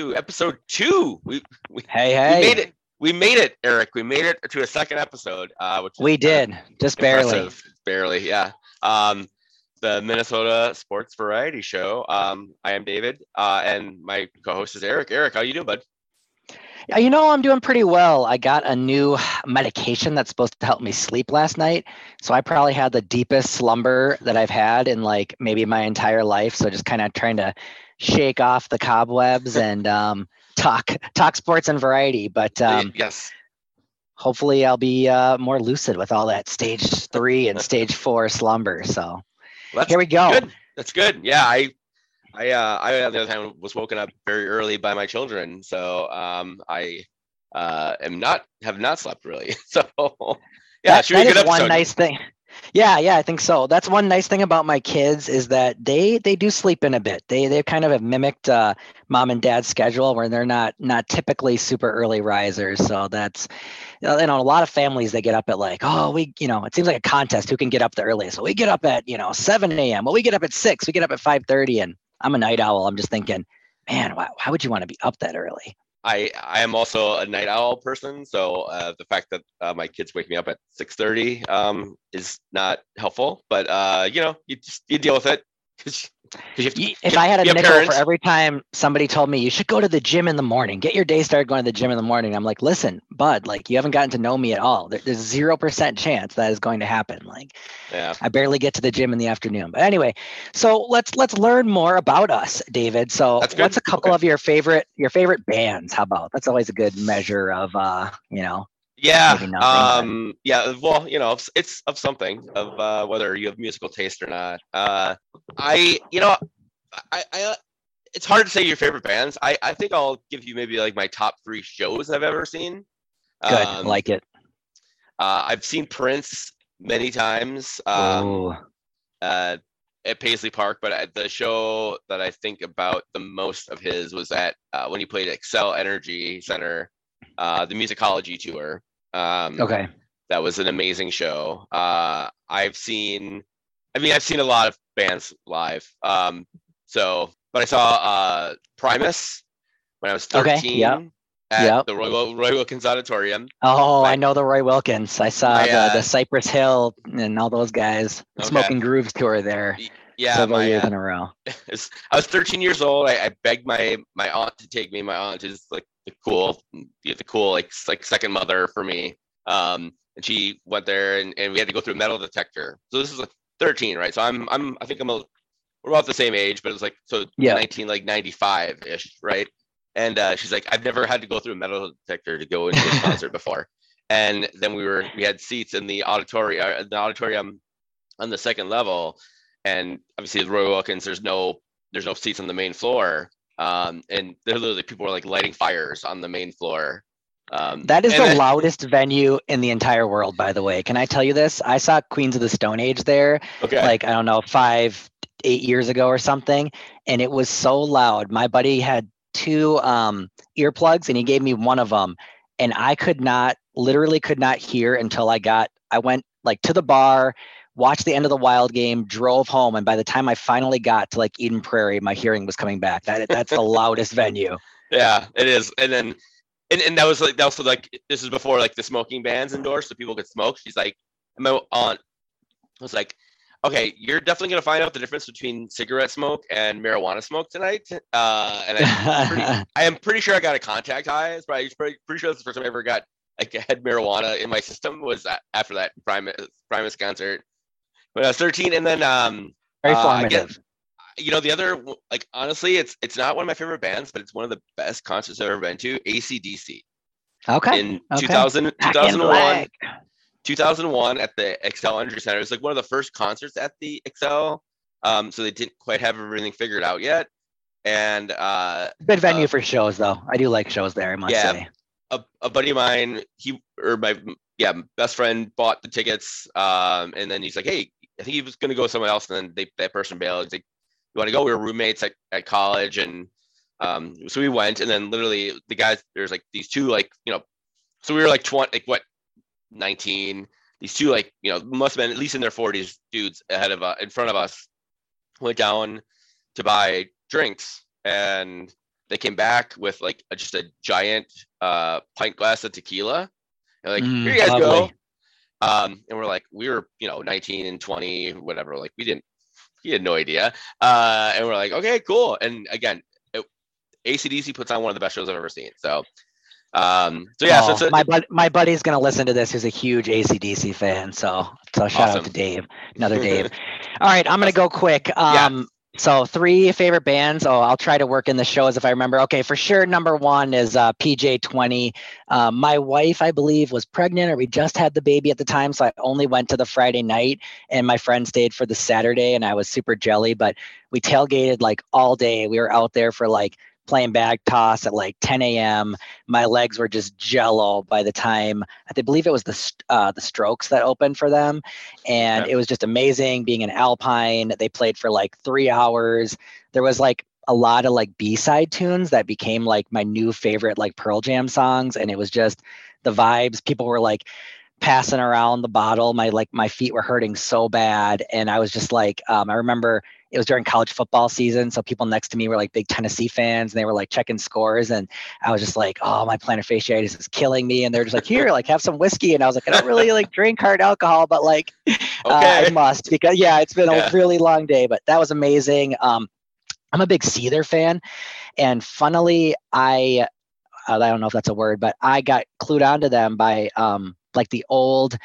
to episode two. We, we Hey, hey. we made it. We made it, Eric. We made it to a second episode, uh, which We uh, did, just barely. barely, yeah. Um, the Minnesota Sports Variety Show. Um, I am David, uh, and my co-host is Eric. Eric, how you doing, bud? Yeah, You know, I'm doing pretty well. I got a new medication that's supposed to help me sleep last night. So I probably had the deepest slumber that I've had in like maybe my entire life. So just kind of trying to shake off the cobwebs and um, talk talk sports and variety. But um, yes. hopefully I'll be uh, more lucid with all that stage three and stage four slumber. So Well, here we go. good. That's good. Yeah, I, I, uh, I on the other hand was woken up very early by my children, so um, I uh, am not have not slept really. So yeah, that, should be a good is one nice thing. Yeah, yeah, I think so. That's one nice thing about my kids is that they they do sleep in a bit. They they kind of have mimicked uh, mom and dad's schedule where they're not not typically super early risers. So that's you know, a lot of families they get up at like oh we you know it seems like a contest who can get up the earliest. So we get up at you know seven a.m. Well we get up at six. We get up at five thirty, and I'm a night owl. I'm just thinking, man, why why would you want to be up that early? I I am also a night owl person, so uh, the fact that uh, my kids wake me up at six thirty um, is not helpful. But uh, you know, you just you deal with it to- If I had a nickel parents. for every time somebody told me you should go to the gym in the morning, get your day started going to the gym in the morning, I'm like, listen, bud, like you haven't gotten to know me at all. There, there's zero percent chance that is going to happen. Like yeah, I barely get to the gym in the afternoon. But anyway, so let's let's learn more about us, David. So what's a couple Okay. of your favorite your favorite bands? How about that's always a good measure of uh, you know, yeah, Maybe nothing, but- um, yeah. Well, you know, it's, it's of something of uh, whether you have musical taste or not. Uh, I, you know, I, I, uh, it's hard to say your favorite bands. I, I think I'll give you maybe like my top three shows I've ever seen. good, Um, like it. uh, I've seen Prince many times. Um, uh, at Paisley Park, but at the show that I think about the most of his was at uh, when he played at Xcel Energy Center, uh, the Musicology tour. Um, Okay. that was an amazing show. Uh, I've seen, I mean, I've seen a lot of bands live. Um, so, but I saw uh, Primus when I was Okay, 13 yep, at yep. the Roy, Roy Wilkins Auditorium. Oh, My- I know the Roy Wilkins. I saw the, uh, the Cypress Hill and all those guys. Okay. Smoking Grooves tour there Yeah, several my, years uh, in a row. I was 13 years old. I, I begged my my aunt to take me. My aunt is like the cool, the cool like like second mother for me. Um, and she went there, and, and we had to go through a metal detector. So this is like 13, right? So I'm I'm I think I'm a we're about the same age, but it's like so Yeah. 19 like 95 ish, right? And uh, she's like, I've never had to go through a metal detector to go into a concert before. And then we were we had seats in the auditorium, uh, the auditorium on the second level, and obviously the Roy Wilkins, there's no there's no seats on the main floor. Um, and there literally people were like lighting fires on the main floor. Um, That is the then- loudest venue in the entire world, by the way. Can I tell you this? I saw Queens of the Stone Age there, Okay. like, I don't know, five, eight years ago or something. And it was so loud. My buddy had two um, earplugs and he gave me one of them. And I could not, literally could not hear until I got, I went like to the bar, watched the end of the wild game, drove home. And by the time I finally got to like Eden Prairie, my hearing was coming back. That That's the loudest venue. Yeah, it is. And then, and, and that was like, that was like, this is before like the smoking bans indoors, so people could smoke. She's like, and my aunt was like, okay, you're definitely going to find out the difference between cigarette smoke and marijuana smoke tonight. Uh, and I, pretty, I am pretty sure I got a contact high. It's probably pretty, pretty sure that's the first time I ever got like had marijuana in my system was after that Primus, Primus concert when I was 13. And then, um, Very Uh, I get- you know the other like honestly it's it's not one of my favorite bands but it's one of the best concerts i've ever been to acdc Okay. in okay. 2000, 2001, 2001 at the Xcel energy center it was like one of the first concerts at the Xcel um so they didn't quite have everything figured out yet and uh Good venue uh, for shows, though. I do like shows there. I must Yeah. say. a, a buddy of mine he or my yeah best friend bought the tickets um and then he's like hey i think he was going to go somewhere else and then they, that person bailed. He's like you want to go? We were roommates at, at college and um so we went and then literally the guys there's like these two like you know so we were like 20 like what 19 these two like you know must have been at least in their 40s dudes ahead of uh, in front of us. Went down to buy drinks and they came back with like a, just a giant uh, pint glass of tequila. And like, Mm, here you guys go. Um, and we're like, we were, you know, 19 and 20, whatever. Like, we didn't, he had no idea. Uh, and we're like, okay, cool. And again, it, ACDC puts on one of the best shows I've ever seen. So, um, so yeah, so Oh, a, my bud, my buddy's gonna listen to this. Who's a huge ACDC fan. So so shout out to Dave, another Dave. All right, I'm gonna go quick. Um, so three favorite bands. Oh, I'll try to work in the shows if I remember. Okay, for sure. Number one is uh, PJ20. Uh, my wife, I believe, was pregnant, or we just had the baby at the time, so I only went to the Friday night, and my friend stayed for the Saturday, and I was super jelly. But we tailgated like all day. We were out there for like playing bag toss at like 10 a.m. My legs were just jello by the time I believe it was the uh, the Strokes that opened for them, and Okay. it was just amazing being in Alpine. They played for like three hours. There was like a lot of like B-side tunes that became like my new favorite like Pearl Jam songs, and it was just the vibes. People were like passing around the bottle. My like my feet were hurting so bad, and I was just like, um, I remember it was during college football season, so people next to me were like big Tennessee fans, and they were like checking scores, and I was just like, oh, my plantar fasciitis is killing me, and they're just like, here, like have some whiskey, and I was like, I don't really like drink hard alcohol, but like, uh, I must because yeah, it's been Yeah. a really long day, but that was amazing. Um, I'm a big Seether fan, and funnily, I uh, I don't know if that's a word, but I got clued onto them by um, like the old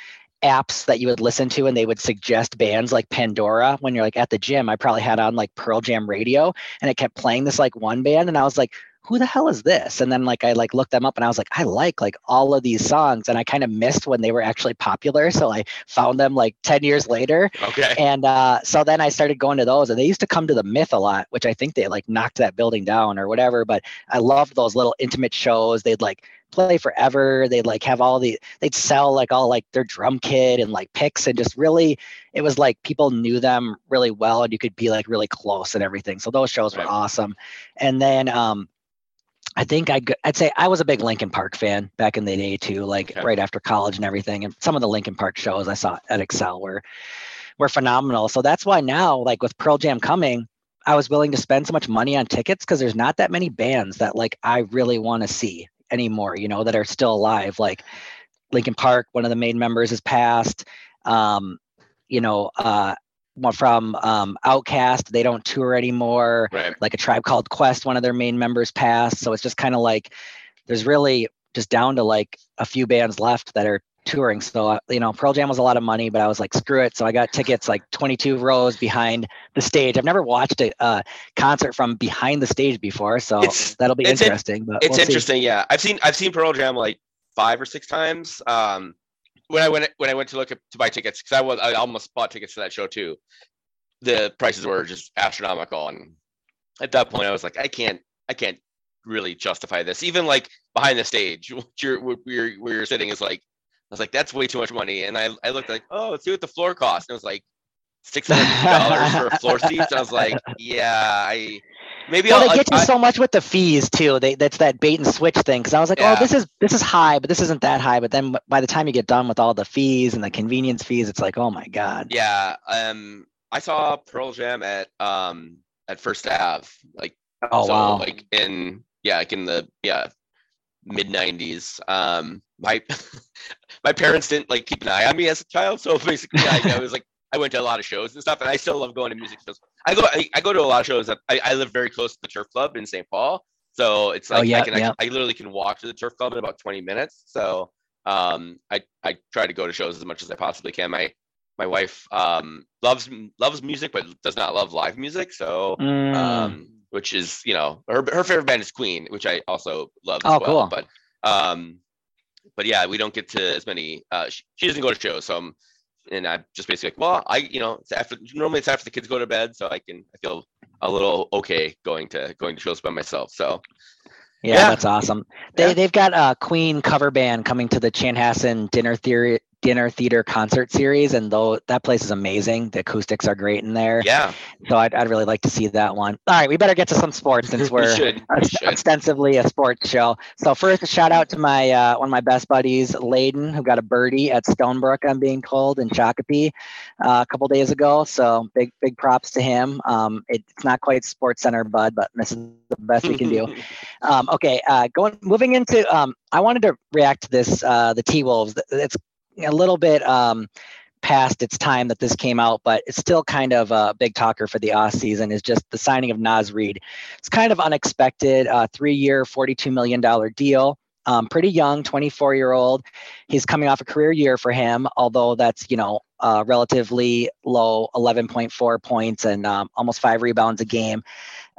apps that you would listen to and they would suggest bands like Pandora when you're like at the gym. I probably had on like Pearl Jam radio and it kept playing this like one band and I was like, who the hell is this? And then like I like looked them up and I was like, I like like all of these songs and I kind of missed when they were actually popular. So I found them like 10 years later Okay. and uh, so then I started going to those, and they used to come to the Myth a lot, which I think they like knocked that building down or whatever. But I loved those little intimate shows. They'd like play forever. They'd like have all the, they'd sell like all like their drum kit and like picks, and just really, it was like people knew them really well, and you could be like really close and everything. So those shows Right. were awesome. And then um, I think I'd, I'd say I was a big Linkin Park fan back in the day too, like Okay. right after college and everything. And some of the Linkin Park shows I saw at Xcel were were phenomenal. So that's why now, like with Pearl Jam coming, I was willing to spend so much money on tickets because there's not that many bands that like I really want to see anymore, you know, that are still alive. Like Linkin Park, one of the main members has passed. Um, you know, uh from um OutKast, they don't tour anymore Right. like a tribe called quest one of their main members passed so it's just kind of like there's really just down to like a few bands left that are touring so uh, you know pearl jam was a lot of money but i was like screw it so i got tickets like 22 rows behind the stage. I've never watched a uh, concert from behind the stage before so It's- that'll be it's in- interesting but it's we'll see. interesting yeah. I've seen i've seen pearl jam like five or six times um when i went when i went to look at, to buy tickets because i was i almost bought tickets to that show too. The prices were just astronomical and at that point i was like i can't i can't really justify this. Even like behind the stage what you're where you're, where you're sitting is like was like that's way too much money and i, I looked like oh let's see what the floor costs and it was like six hundred dollars for a floor seat. So I was like, yeah, I maybe well, I'll, they get you so much with the fees too. They that's that bait and switch thing. Because I was like, Yeah. oh, this is this is high, but this isn't that high. But then by the time you get done with all the fees and the convenience fees, it's like, oh my god. yeah. Um, I saw Pearl Jam at um at First Ave, like Oh so, wow. like in yeah, like in the yeah mid '90s. Um, my my parents didn't like keep an eye on me as a child, so basically, I, I was like, I went to a lot of shows and stuff, and I still love going to music shows. I go, I, I go to a lot of shows. I, I live very close to the Turf Club in St. Paul, so it's Oh, like yeah, I can, yeah. I, I literally can walk to the Turf Club in about 20 minutes. So um, I I try to go to shows as much as I possibly can. My my wife um loves loves music, but does not love live music. So Mm. um, which is you know her her favorite band is Queen, which I also love as Oh, well. cool. But um, but yeah, we don't get to as many. Uh, she, she doesn't go to shows, so I'm, and I'm just basically like, well, I you know it's after normally it's after the kids go to bed, so I can I feel a little okay going to going to shows by myself. So yeah, yeah. that's awesome. They Yeah. they've got a Queen cover band coming to the Chanhassen Dinner Theater dinner theater concert series, and though that place is amazing, the acoustics are great in there. Yeah. So I'd, I'd really like to see that one. All right, we better get to some sports since We we're should. We should. ostensibly a sports show. So first, a shout out to my uh, one of my best buddies, Layden, who got a birdie at Stonebrooke. I'm being told in Shakopee uh, a couple days ago. So big big props to him. Um, it, it's not quite Sports Center, bud, but this is the best we can do. Um, okay, uh, going moving into. Um, I wanted to react to this. Uh, the T Wolves. It's a little bit um, past its time that this came out, but it's still kind of a big talker for the off season. Is just the signing of Naz Reid. It's kind of unexpected. Uh, three-year, forty-two million dollar deal. Um, pretty young, 24 year old. He's coming off a career year for him, although that's you know uh, relatively low, 11.4 points and um, almost five rebounds a game.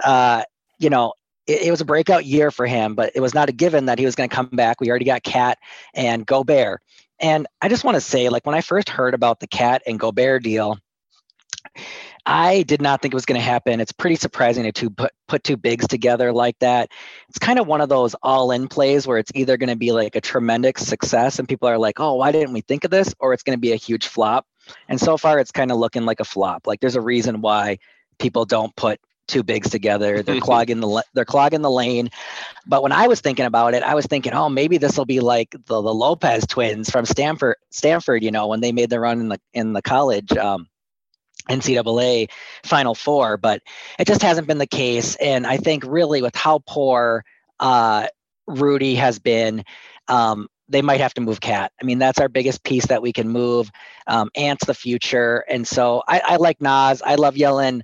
Uh, you know, it, it was a breakout year for him, but it was not a given that he was going to come back. We already got Cat and Gobert. And I just want to say, like, when I first heard about the Cat and Gobert deal, I did not think it was going to happen. It's pretty surprising to put, put two bigs together like that. It's kind of one of those all in plays where it's either going to be like a tremendous success and people are like, oh, why didn't we think of this? Or it's going to be a huge flop. And so far, it's kind of looking like a flop. Like there's a reason why people don't put two bigs together. They're clogging the they're clogging the lane. But when I was thinking about it, I was thinking, oh, maybe this will be like the, the Lopez twins from Stanford. Stanford, you know, when they made the run in the in the college um, NCAA Final Four. But it just hasn't been the case. And I think really with how poor uh, Rudy has been. Um, they might have to move Cat. I mean, that's our biggest piece that we can move. Um, Ant's the future, and so I, I like Naz. I love yelling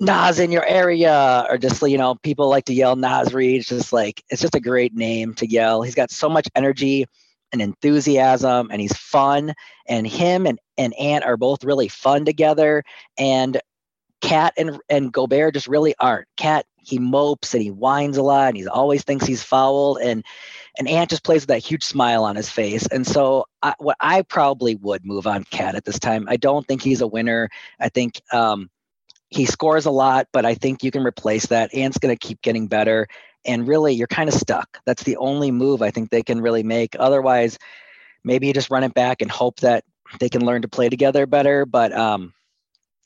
Naz in your area, or just you know, people like to yell Naz Reid. It's just like it's just a great name to yell. He's got so much energy and enthusiasm, and he's fun. And him and and Ant are both really fun together. And Cat and and Gobert just really aren't. Cat he mopes and he whines a lot, and he always thinks he's fouled. And and Ant just plays with that huge smile on his face. And so, I, what I probably would move on Cat at this time. I don't think he's a winner. I think um, he scores a lot, but I think you can replace that. Ant's going to keep getting better. And really, you're kind of stuck. That's the only move I think they can really make. Otherwise, maybe you just run it back and hope that they can learn to play together better. But um,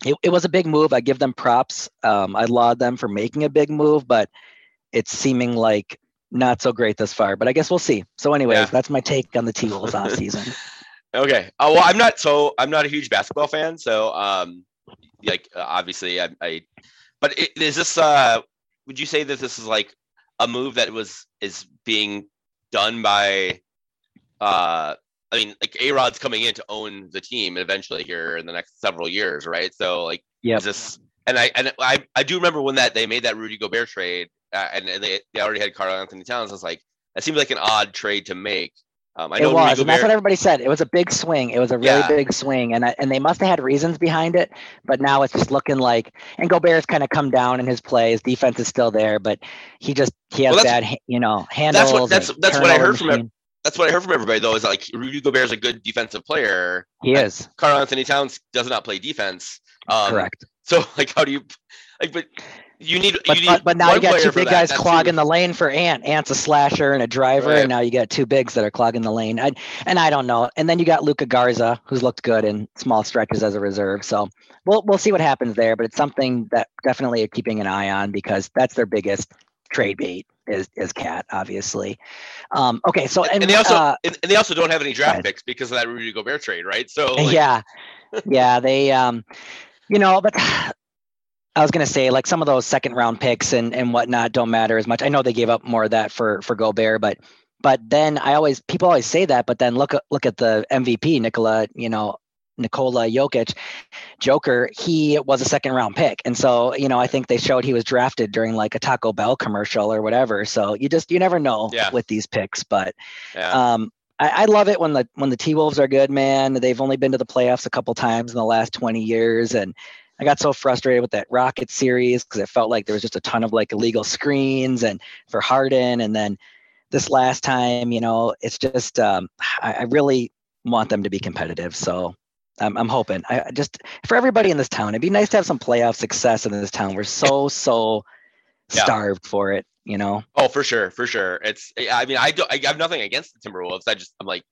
it, it was a big move. I give them props. Um, I laud them for making a big move, but it's seeming like not so great thus far, but I guess we'll see. So, anyways, Yeah. that's my take on the T Wolves off season. Okay. Uh, well, I'm not so I'm not a huge basketball fan, so um, like uh, obviously I, I but it, is this uh, would you say that this is like a move that was is being done by uh, I mean like A Rod's coming in to own the team eventually here in the next several years, right? So like Yep. is this and I and I I do remember when that they made that Rudy Gobert trade uh, and, and they they already had Karl Anthony Towns. I was like that seemed like an odd trade to make. Um, I It know Rudy was, and that's what everybody said. It was a big swing. It was a really Yeah. big swing, and I, and they must have had reasons behind it. But now it's just looking like, and Gobert's kind of come down in his play. His defense is still there, but he just he has Well, bad, you know, handles. that's- and that's that's what I heard from that's what I heard from everybody though is like Rudy Gobert is a good defensive player. He is Karl Anthony Towns does not play defense. Um, correct. So like, how do you like? But you need But, you need but, but now you got two big guys clogging the lane for Ant. Ant's a slasher and a driver, Right. and now you got two bigs that are clogging the lane. I, and I don't know. And then you got Luka Garza, who's looked good in small stretches as a reserve. So we'll we'll see what happens there. But it's something that definitely are keeping an eye on because that's their biggest trade bait is is Cat, obviously. Um, okay, so and, And, they also uh, and, and they also don't have any draft picks because of that Rudy Gobert trade, right? So like, yeah yeah they um you know but i was going to say like some of those second round picks and and whatnot don't matter as much i know they gave up more of that for for gobert but but then i always people always say that but then look at look at the mvp Nikola, you know Nikola Jokic, Joker, he was a second round pick. And so, you know, I think they showed he was drafted during like a Taco Bell commercial or whatever. So you just, you never know Yeah. with these picks. But yeah. um, I, I love it when the when the T Wolves are good, man. They've only been to the playoffs a couple times in the last 20 years, and I got so frustrated with that Rocket series because it felt like there was just a ton of like illegal screens and for Harden, and then this last time, you know, it's just um, I, I really want them to be competitive. So I'm, I'm hoping. I just for everybody in this town, it'd be nice to have some playoff success in this town. We're so so Yeah. starved for it, you know. Oh, for sure, for sure. It's I mean I do I have nothing against the Timberwolves. I just I'm like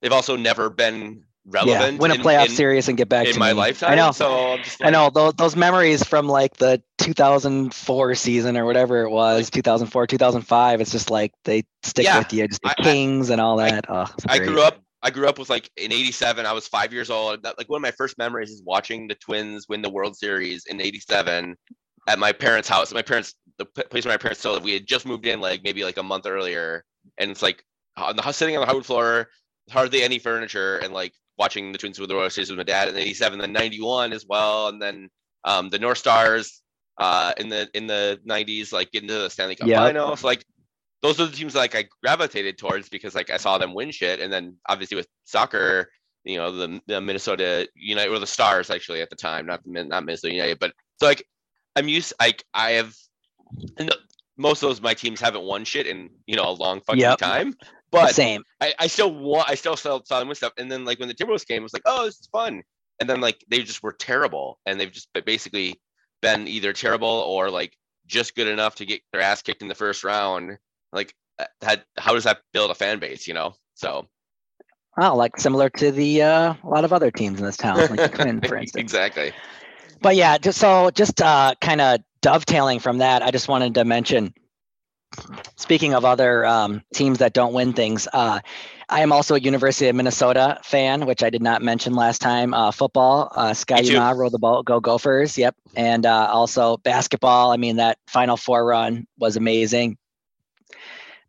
they've also never been relevant. Yeah, win a playoff in, series and get back in to my me. lifetime. I know. So I'm I know those, those memories from like the 2004 season or whatever it was, 2004, 2005. It's just like they stick Yeah, with you, just the I- I- Kings and all I- that. oh, I grew up. I grew up with like in '87. I was five years old. That- Like one of my first memories is watching the Twins win the World Series in '87 at my parents' house. My parents, the place where my parents still live, we had just moved in like maybe like a month earlier, and it's like on the sitting on the hardwood floor, hardly any furniture, and like watching the Twins with the World Series with my dad in '87, then '91 as well, and then um, the North Stars uh, in the in the '90s, like getting to the Stanley Cup Yep. Finals, like those are the teams like I gravitated towards because like I saw them win shit, and then obviously with soccer, you know the, the Minnesota United or the Stars actually at the time, not the not Minnesota United, but so like I'm used like I have, most of those my teams haven't won shit in you know a long fucking Yep. time, but Same. I, I still want I still saw, saw them win stuff, and then like when the Timberwolves came, it was like oh this is fun, and then like they just were terrible, and they've just ba- basically been either terrible or like just good enough to get their ass kicked in the first round like uh, that how does that build a fan base you know so Well, like similar to the uh, a lot of other teams in this town, like the for instance. exactly But yeah, just so just uh, kind of dovetailing from that, I just wanted to mention. Speaking of other um, teams that don't win things, uh, I am also a University of Minnesota fan, which I did not mention last time. Uh, football, uh, Ski-U-Mah, roll the ball, go Gophers. Yep, and uh, also basketball. I mean, that Final Four run was amazing.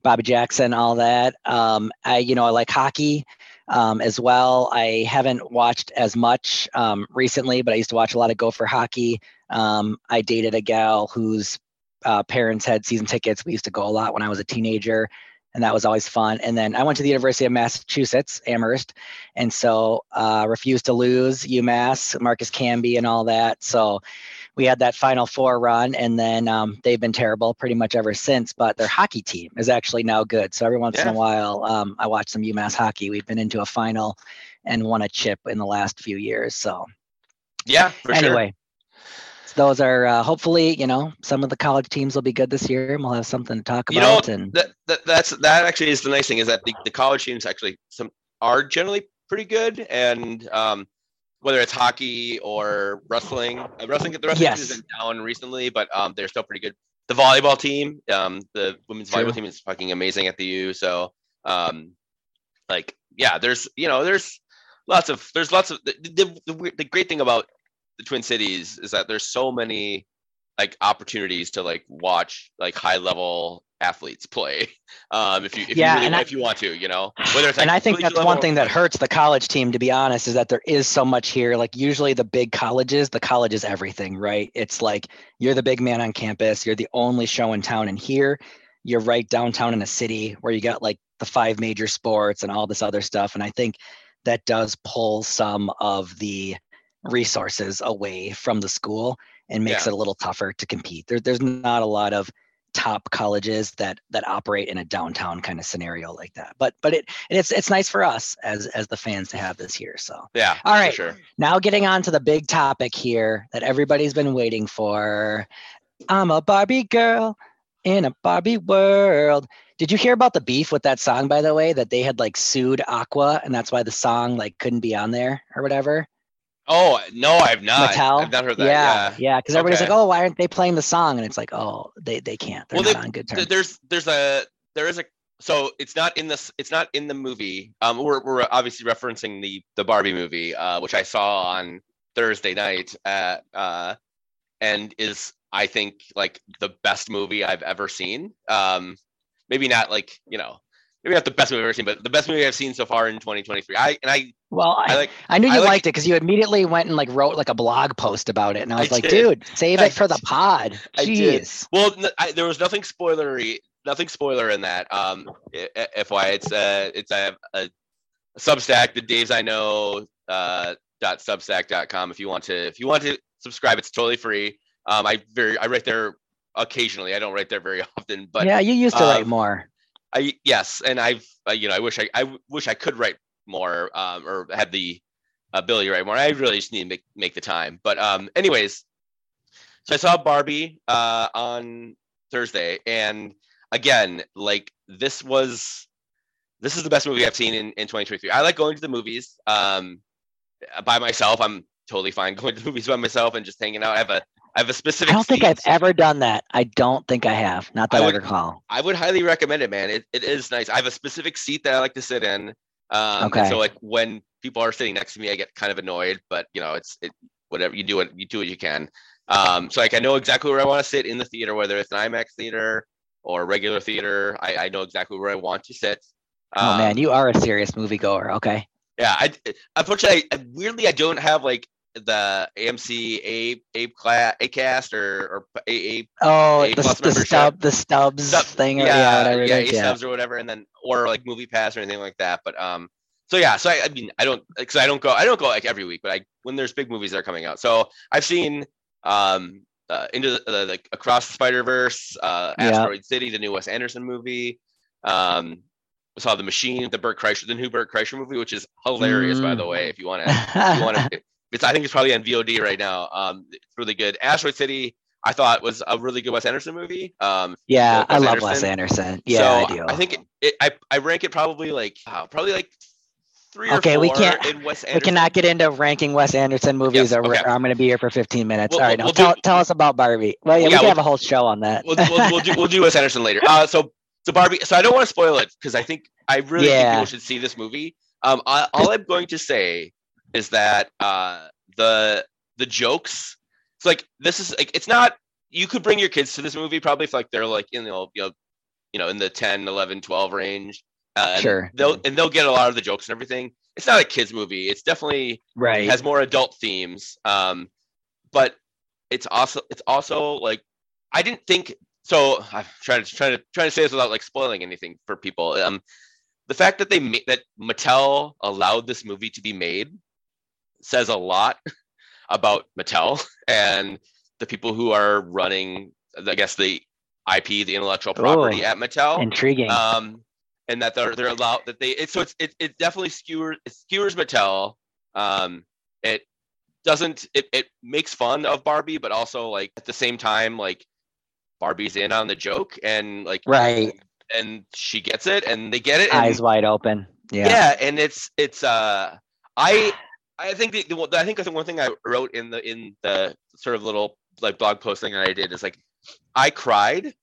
Bobby Jackson, all that. Um, I, you know, I like hockey um, as well. I haven't watched as much um, recently, but I used to watch a lot of Gopher hockey. Um, I dated a gal whose uh, parents had season tickets. We used to go a lot when I was a teenager, and that was always fun. And then I went to the University of Massachusetts, Amherst, and so uh, refused to lose UMass, Marcus Camby, and all that. So we had that Final Four run, and then um, they've been terrible pretty much ever since. But their hockey team is actually now good. So every once in a while, um, I watch some UMass hockey. We've been into a final and won a chip in the last few years. So yeah for sure anyway, so those are uh, hopefully you know some of the college teams will be good this year, and we'll have something to talk You know, about. and that, that that's that actually is the nice thing is that the, the college teams actually some are generally pretty good and um whether it's hockey or wrestling uh, wrestling the wrestling team has Yes. down recently but um they're still pretty good the volleyball team um the women's True. volleyball team is fucking amazing at the u so um like yeah there's you know there's lots of there's lots of the, the, the, the great thing about the twin cities is that there's so many like opportunities to like watch like high level athletes play um if you if Yeah, you really want, I- if you want to you know whether it's like and I think that's one thing that hurts the college team, to be honest, is that there is so much here. Like usually the big colleges, the college is everything, right? It's like you're the big man on campus, you're the only show in town, and here you're right downtown in a city where you got like the five major sports and all this other stuff. And I think that does pull some of the resources away from the school and makes Yeah. it a little tougher to compete. There, there's not a lot of top colleges that that operate in a downtown kind of scenario like that. But but it and it's it's nice for us as as the fans to have this here. So yeah All right. sure now getting on to the big topic here that everybody's been waiting for. I'm a Barbie girl in a Barbie world. Did you hear about the beef with that song by the way that they had like sued Aqua and that's why the song like couldn't be on there or whatever? Oh no i've not Mattel. i've not heard that yeah, yeah, yeah. Because everybody's Okay. like, "Oh, why aren't they playing the song?" And it's like, "Oh, they they can't. They're Well, not on good terms." There's there's a there is a so it's not in this it's not in the movie um we're, we're obviously referencing the the barbie movie uh which i saw on thursday night at uh and is i think like the best movie i've ever seen um maybe not like you know maybe not the best movie i've ever seen but the best movie i've seen so far in 2023 i and i well, i I, like I knew I you like- liked it because you immediately went and like wrote like a blog post about it, and I I was like, did. "Dude, save I it for the pod." I. Jeez. Well, I there was nothing spoilery, nothing spoiler in that. Um, i- i- FYI, it's a it's a, a Substack, the Daves I know uh, dot substack.com. If you want to, if you want to subscribe, it's totally free. Um, I very I write there occasionally. I don't write there very often, but yeah, you used to write um, more. I yes, and I've uh, you know I wish I I wish I could write more um, or had the ability to write more. I really just need to make make the time. But um, anyways, so I saw Barbie uh, on Thursday, and again, like this was this is the best movie I've seen in, in 2023. I like going to the movies. Um, by myself, I'm totally fine going to movies by myself and just hanging out. I have a I have a specific. I don't think. I've ever done that. I don't think I have. Not that I I, would- recall. I would highly recommend it, man. It, it is nice. I have a specific seat that I like to sit in. Um, Okay. So like when people are sitting next to me, I get kind of annoyed, but you know, it's it whatever you do it, you do what you can. Um, so like I know exactly where I want to sit in the theater, whether it's an IMAX theater or a regular theater. I, I know exactly where I want to sit. oh man, Um, you are a serious moviegoer. Okay. yeah. I unfortunately, I, weirdly, I don't have like the AMC A A class A cast or or A A Oh, A the, plus the stub, the stubs Stub- thing, or yeah, yeah, whatever. yeah, is, A stubs or whatever, and then or like movie pass or anything like that. But um, so yeah, so I, I mean, I don't because I don't go, I don't go like every week, but I when there's big movies that are coming out. So I've seen um uh, into the, the like across the Spider Verse, uh, Yeah. Asteroid City, the new Wes Anderson movie. Um, saw the Machine, the Bert Kreischer, the new Bert Kreischer movie, which is hilarious, by the Mm. way. If you want to if you want to it's i think it's probably on vod right now um it's really good asteroid city i thought was a really good wes anderson movie um yeah, like I Wes love Wes Anderson. Anderson. Yeah, so I do. i think it, it, i i rank it probably like uh, probably like three or Okay, four we can't- in wes anderson we cannot get into ranking Wes Anderson movies, Yes, or okay. I'm going to be here for 15 minutes. We'll- All right, now we'll tell, do- tell us about Barbie. Well, yeah, Yeah, we can we'll- have a whole show on that. we'll, we'll, we'll do we'll do wes anderson later uh so so barbie so i don't want to spoil it because i think i really think Yeah. people should see this movie um I, all i'm going to say is that uh the the jokes it's like this is like it's not you could bring your kids to this movie probably if like they're like in the you know you know in the 10 11 12 range uh, and Sure. they'll and they'll get a lot of the jokes and everything it's not a kids movie it's definitely right. has more adult themes um but it's also it's also like i didn't think so i'm trying to trying to trying to say this without like spoiling anything for people um the fact that they made that mattel allowed this movie to be made says a lot about mattel and the people who are running i guess the ip the intellectual property Ooh, at mattel Intriguing. um, and that they're they're allowed that they it, so it's it, it definitely skewers it skewers Mattel. Um, it doesn't it, it makes fun of Barbie, but also like at the same time like Barbie's in on the joke and like right. and she gets it and they get it and, Eyes wide open. Yeah. yeah. and it's it's uh I I think the, the one- I think the one thing I wrote in the in the sort of little like blog post thing that I did is like I cried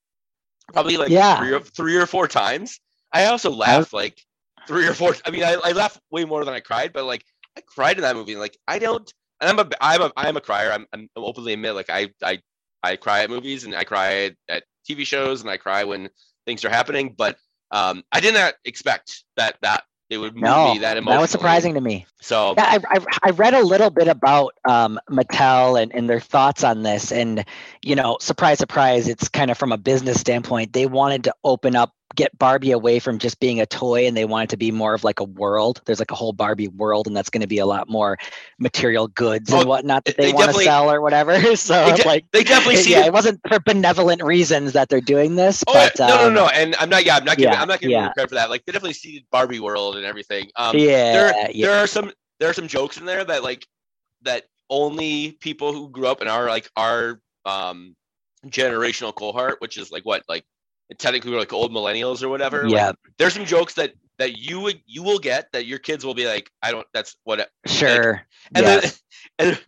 probably like Yeah. three or three or four times. I also laughed like three or four. I mean, I, I laughed way more than I cried, but like I cried in that movie. Like I don't, and I'm a I'm a I'm a crier. I'm I'm openly admit like I I I cry at movies and I cry at, at TV shows and I cry when things are happening. But um, I did not expect that that it would move No, me that that was surprising to me. So Yeah, I, I, I read a little bit about um, Mattel and, and their thoughts on this. And, you know, surprise, surprise, it's kind of from a business standpoint. They wanted to open up, get Barbie away from just being a toy and they want it to be more of like a world. There's like a whole Barbie world, and that's going to be a lot more material goods Oh, and whatnot that they they, want to sell or whatever. So, de- like, they definitely see yeah, it. it wasn't for benevolent reasons that they're doing this. Oh but, no, no, um, no, and I'm not. Yeah, I'm not giving. yeah, I'm not giving yeah. credit for that. Like they definitely seeded Barbie World and everything. Um, yeah, there, yeah. there are some there are some jokes in there that like that only people who grew up in our like our um generational cohort, which is like what like technically we're like old millennials or whatever. like, yeah, there's some jokes that that you would you will get that your kids will be like, I don't. That's what. sure. And yes. then and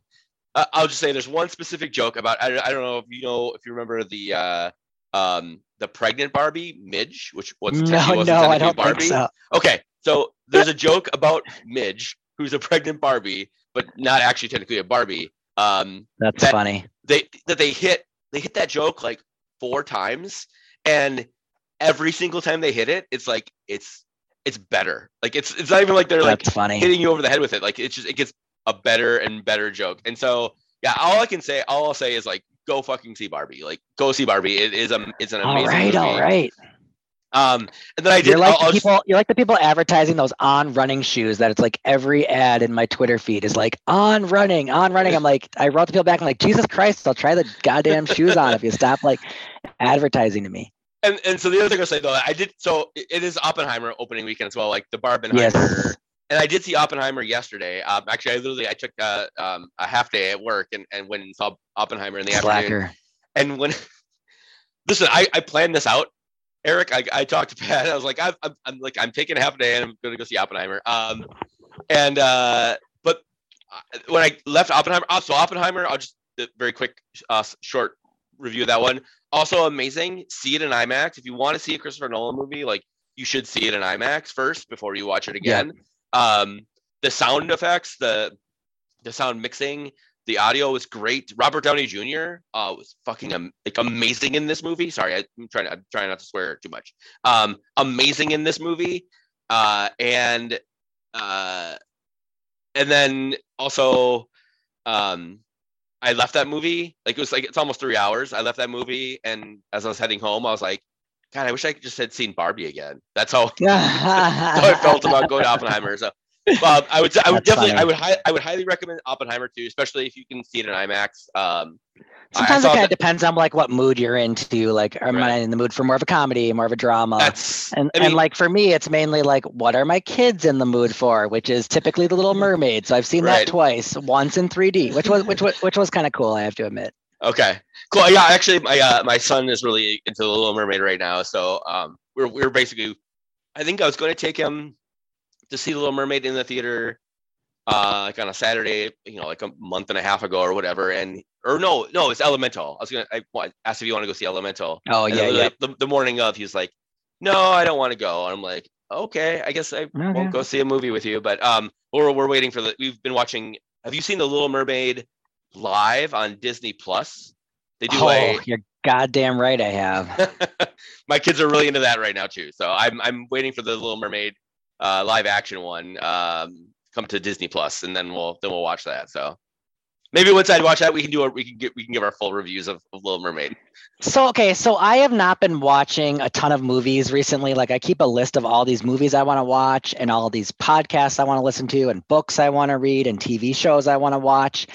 uh, I'll just say there's one specific joke about I, I don't know if you know if you remember the uh um the pregnant Barbie Midge, which was no, no, I don't Barbie. think so. Okay, so there's a joke about Midge, who's a pregnant Barbie, but not actually technically a Barbie. Um, That's that- funny. they that they hit they hit that joke like four times, and every single time they hit it, it's like it's it's better. Like it's it's not even like they're like That's funny. hitting you over the head with it. Like it's just it gets a better and better joke. And so yeah, all I can say, all I'll say is like go fucking see Barbie. Like go see Barbie. It is a it's an amazing right, movie. all right. Um, and then I did. You're like I'll- the I'll just- people. You're like the people advertising those on running shoes. That it's like every ad in my Twitter feed is like on running, on running. I'm like, I wrote the people back. I'm like, Jesus Christ, I'll try the goddamn shoes on if you stop like advertising to me. and and so the other thing I'll say though, I did so it is Oppenheimer opening weekend as well, like the Barbenheimer. Yes. And I did see Oppenheimer yesterday. Um, actually, I literally I took uh, um, a half day at work and, and went and saw Oppenheimer in the afternoon. Slacker. And when listen, I, I planned this out, Eric. I, I talked to Pat. I was like, I'm, I'm, I'm like I'm taking a half a day and I'm going to go see Oppenheimer. Um, and uh, but uh, when I left Oppenheimer, uh, so Oppenheimer, I'll just very quick, uh, short review of that one. Also amazing. See it in IMAX. If you want to see a Christopher Nolan movie, like you should see it in IMAX first before you watch it again. Yeah. Um, the sound effects, the the sound mixing, the audio was great. Robert Downey Jr. Uh, was fucking am- like amazing in this movie. Sorry, I, am trying. To, I'm trying not to swear too much. Um, amazing in this movie, uh, and uh, and then also, um, I left that movie. Like it was like it's almost three hours. I left that movie, and as I was heading home, I was like, God, I wish I just had seen Barbie again. That's how, how I felt about going to Oppenheimer. So I would I would definitely. I would hi- I would highly recommend Oppenheimer too, especially if you can see it in IMAX. Um, Sometimes it kind of depends on like what mood you're into. Like, am right. I in the mood for more of a comedy, more of a drama? That's and I mean, and like for me, it's mainly like what are my kids in the mood for, which is typically The Little Mermaid. So I've seen right. that twice, once in 3D, which was which was which was kind of cool. I have to admit. Okay, cool. Yeah, actually, my uh, my son is really into The Little Mermaid right now. So um, we're we're basically, I think I was going to take him to see The Little Mermaid in the theater, uh, like on a Saturday, you know, like a month and a half ago or whatever. And or no, no, it's Elemental. I was gonna I asked if you want to go see Elemental. Oh yeah, yeah. The, the morning of, he's like, no, I don't want to go. And I'm like, okay, I guess I okay. won't go see a movie with you. But um, we're we're waiting for the. We've been watching. Have you seen The Little Mermaid live on Disney Plus? They do oh, a, you're goddamn right. I have. My kids are really into that right now too. So I'm I'm waiting for the Little Mermaid uh, live action one um, come to Disney Plus, and then we'll then we'll watch that. So maybe once I watch that, we can do a, we can get we can give our full reviews of, of Little Mermaid. So okay, so I have not been watching a ton of movies recently. Like I keep a list of all these movies I want to watch, and all these podcasts I want to listen to, and books I want to read, and TV shows I want to watch.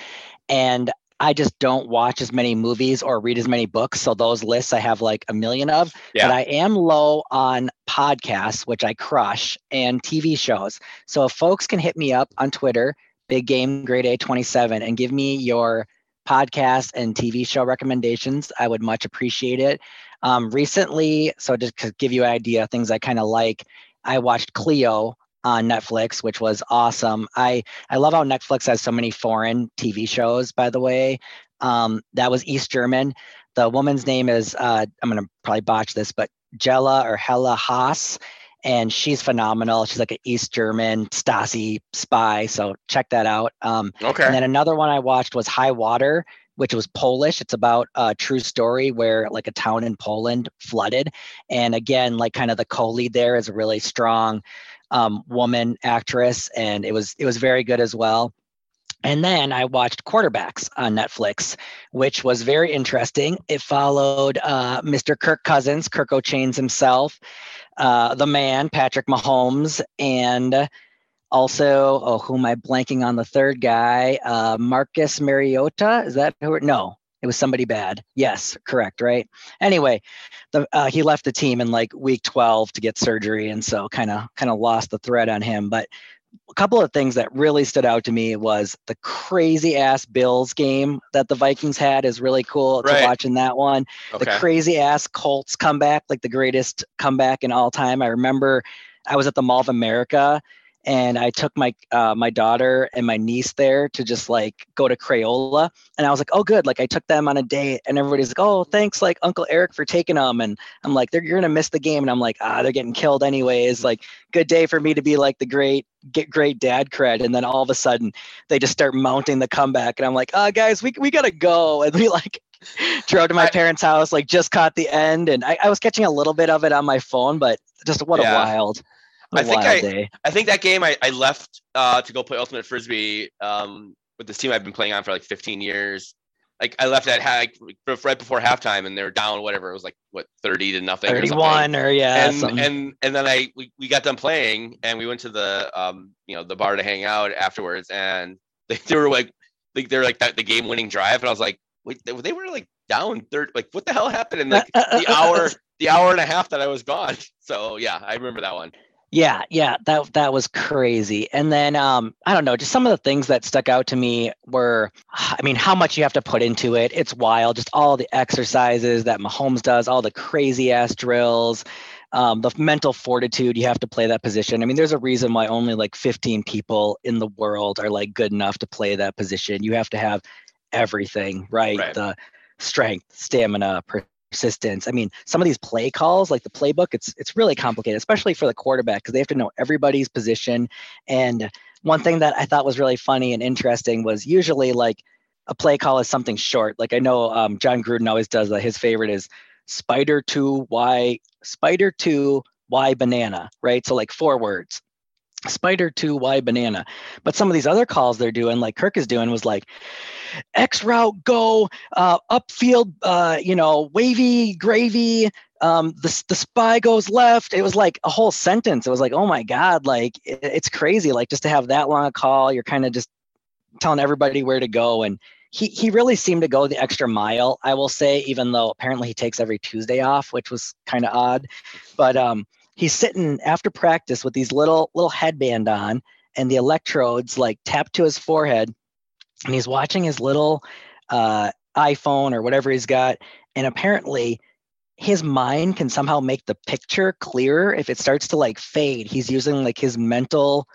And I just don't watch as many movies or read as many books. So those lists I have like a million of. Yeah. But I am low on podcasts, which I crush, and TV shows. So if folks can hit me up on Twitter, Big Game Grade A 27, and give me your podcast and TV show recommendations, I would much appreciate it. Um, recently, so just to give you an idea, of things I kind of like, I watched Kleo on Netflix, which was awesome. I I love how Netflix has so many foreign TV shows. By the way, um, that was East German. The woman's name is uh, I'm gonna probably botch this, but Jella or Hella Haas, and she's phenomenal. She's like an East German Stasi spy. So check that out. Um, okay. And then another one I watched was High Water which was Polish. It's about a true story where like a town in Poland flooded. And again, like kind of the co-lead there is a really strong um, woman actress, and it was it was very good as well. And then I watched Quarterbacks on Netflix, which was very interesting. It followed uh, Mr. Kirk Cousins, Kirko Chainz himself, uh, the man, Patrick Mahomes, and also, oh, who am I blanking on the third guy? Uh, Marcus Mariota. Is that who? No, it was somebody bad. Yes, correct, right? Anyway, the, uh, he left the team in like week 12 to get surgery, and so kind of kind of lost the thread on him. But a couple of things that really stood out to me was the crazy ass Bills game that the Vikings had is really cool right. to watch in that one. Okay. The crazy ass Colts comeback, like the greatest comeback in all time. I remember I was at the Mall of America and I took my uh, my daughter and my niece there to just like go to Crayola, and I was like, oh good, like I took them on a date, and everybody's like, oh thanks, like Uncle Eric for taking them, and I'm like, they're you're gonna miss the game, and I'm like, ah, they're getting killed anyways, like good day for me to be like the great get great dad cred, and then all of a sudden they just start mounting the comeback, and I'm like, ah, oh, guys, we we gotta go, and we like drove to my parents' house, like just caught the end, and I, I was catching a little bit of it on my phone, but just what yeah. a wild. I think I, day. I think that game I, I left uh, to go play ultimate frisbee um, with this team I've been playing on for like 15 years. Like I left at like, right before halftime and they were down whatever. It was like what 30 to nothing 31 or, or yeah and, and and then I we, we got done playing and we went to the um you know the bar to hang out afterwards and they, they were like like they were like that the game winning drive and I was like wait they, they were like down third like what the hell happened in like the hour the hour and a half that I was gone? So yeah I remember that one yeah, yeah, that that was crazy. And then um, I don't know, just some of the things that stuck out to me were, I mean, how much you have to put into it. It's wild, just all the exercises that Mahomes does, all the crazy ass drills. um, the mental fortitude you have to play that position. I mean, there's a reason why only like 15 people in the world are like good enough to play that position. You have to have everything, right? Right. The strength, stamina, I mean, some of these play calls, like the playbook, it's it's really complicated, especially for the quarterback because they have to know everybody's position. And one thing that I thought was really funny and interesting was usually like a play call is something short. Like I know um, Jon Gruden always does that. His favorite is spider two y spider two y banana, right? So like four words. Spider two Y banana. But some of these other calls they're doing, like Kirk is doing, was like X route go, uh, upfield, uh, you know, wavy gravy. Um, the the spy goes left. It was like a whole sentence. It was like, oh my god, like it, it's crazy. Like just to have that long a call, you're kind of just telling everybody where to go. And he he really seemed to go the extra mile. I will say, even though apparently he takes every Tuesday off, which was kind of odd. But um, he's sitting after practice with these little little headband on and the electrodes like tapped to his forehead and he's watching his little uh, iphone or whatever he's got and apparently his mind can somehow make the picture clearer if it starts to like fade. He's using like his mental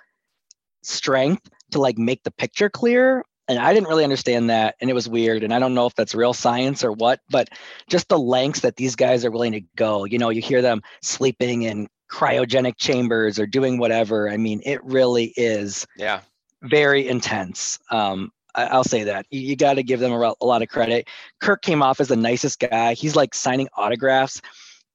strength to like make the picture clearer and i didn't really understand that and it was weird and i don't know if that's real science or what but just the lengths that these guys are willing to go you know you hear them sleeping in cryogenic chambers or doing whatever i mean it really is Yeah. very intense um I- I'll say that you, you got to give them a, a lot of credit. Kirk came off as the nicest guy. He's like signing autographs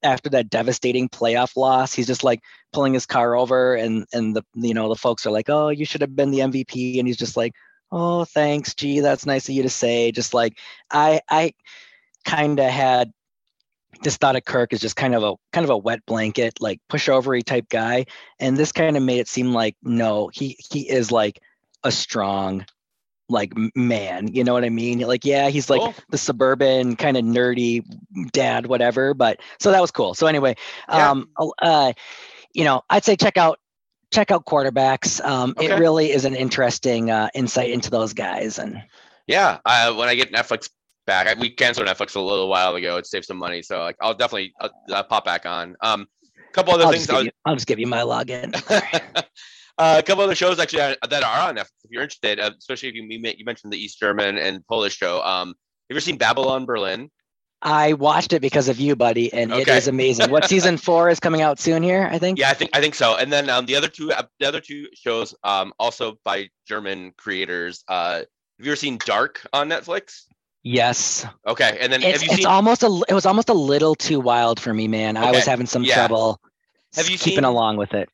after that devastating playoff loss. He's just like pulling his car over, and and the you know the folks are like, "Oh, you should have been the MVP," and he's just like, "Oh, thanks, gee, that's nice of you to say." Just like I I kind of had this thought of Kirk as just kind of a kind of a wet blanket, like pushovery type guy, and this kind of made it seem like no, he he is like a strong like man you know what i mean like yeah he's like Cool. the suburban kind of nerdy dad whatever but so that was cool so anyway Yeah. um uh you know i'd say check out check out quarterbacks um Okay. it really is an interesting uh insight into those guys and Yeah. Uh, when I get Netflix back, I, we canceled Netflix a little while ago. It saved some money, so like I'll definitely I'll, I'll pop back on. Um, a couple other I'll things. just, I give you, I'll just give you my login uh, a couple other shows actually uh, that are on Netflix if you're interested, uh, especially if you you you mentioned the East German and Polish show. Um, have you ever seen Babylon Berlin? I watched it because of you buddy and it Okay. is amazing what season four is coming out soon here i think Yeah, I think I think so. And then um, the other two uh, the other two shows um, also by German creators. Uh, have you ever seen Dark on Netflix? yes Okay, and then it's, have you it's seen almost a it was almost a little too wild for me man i was having some yeah. trouble Have you keeping along with it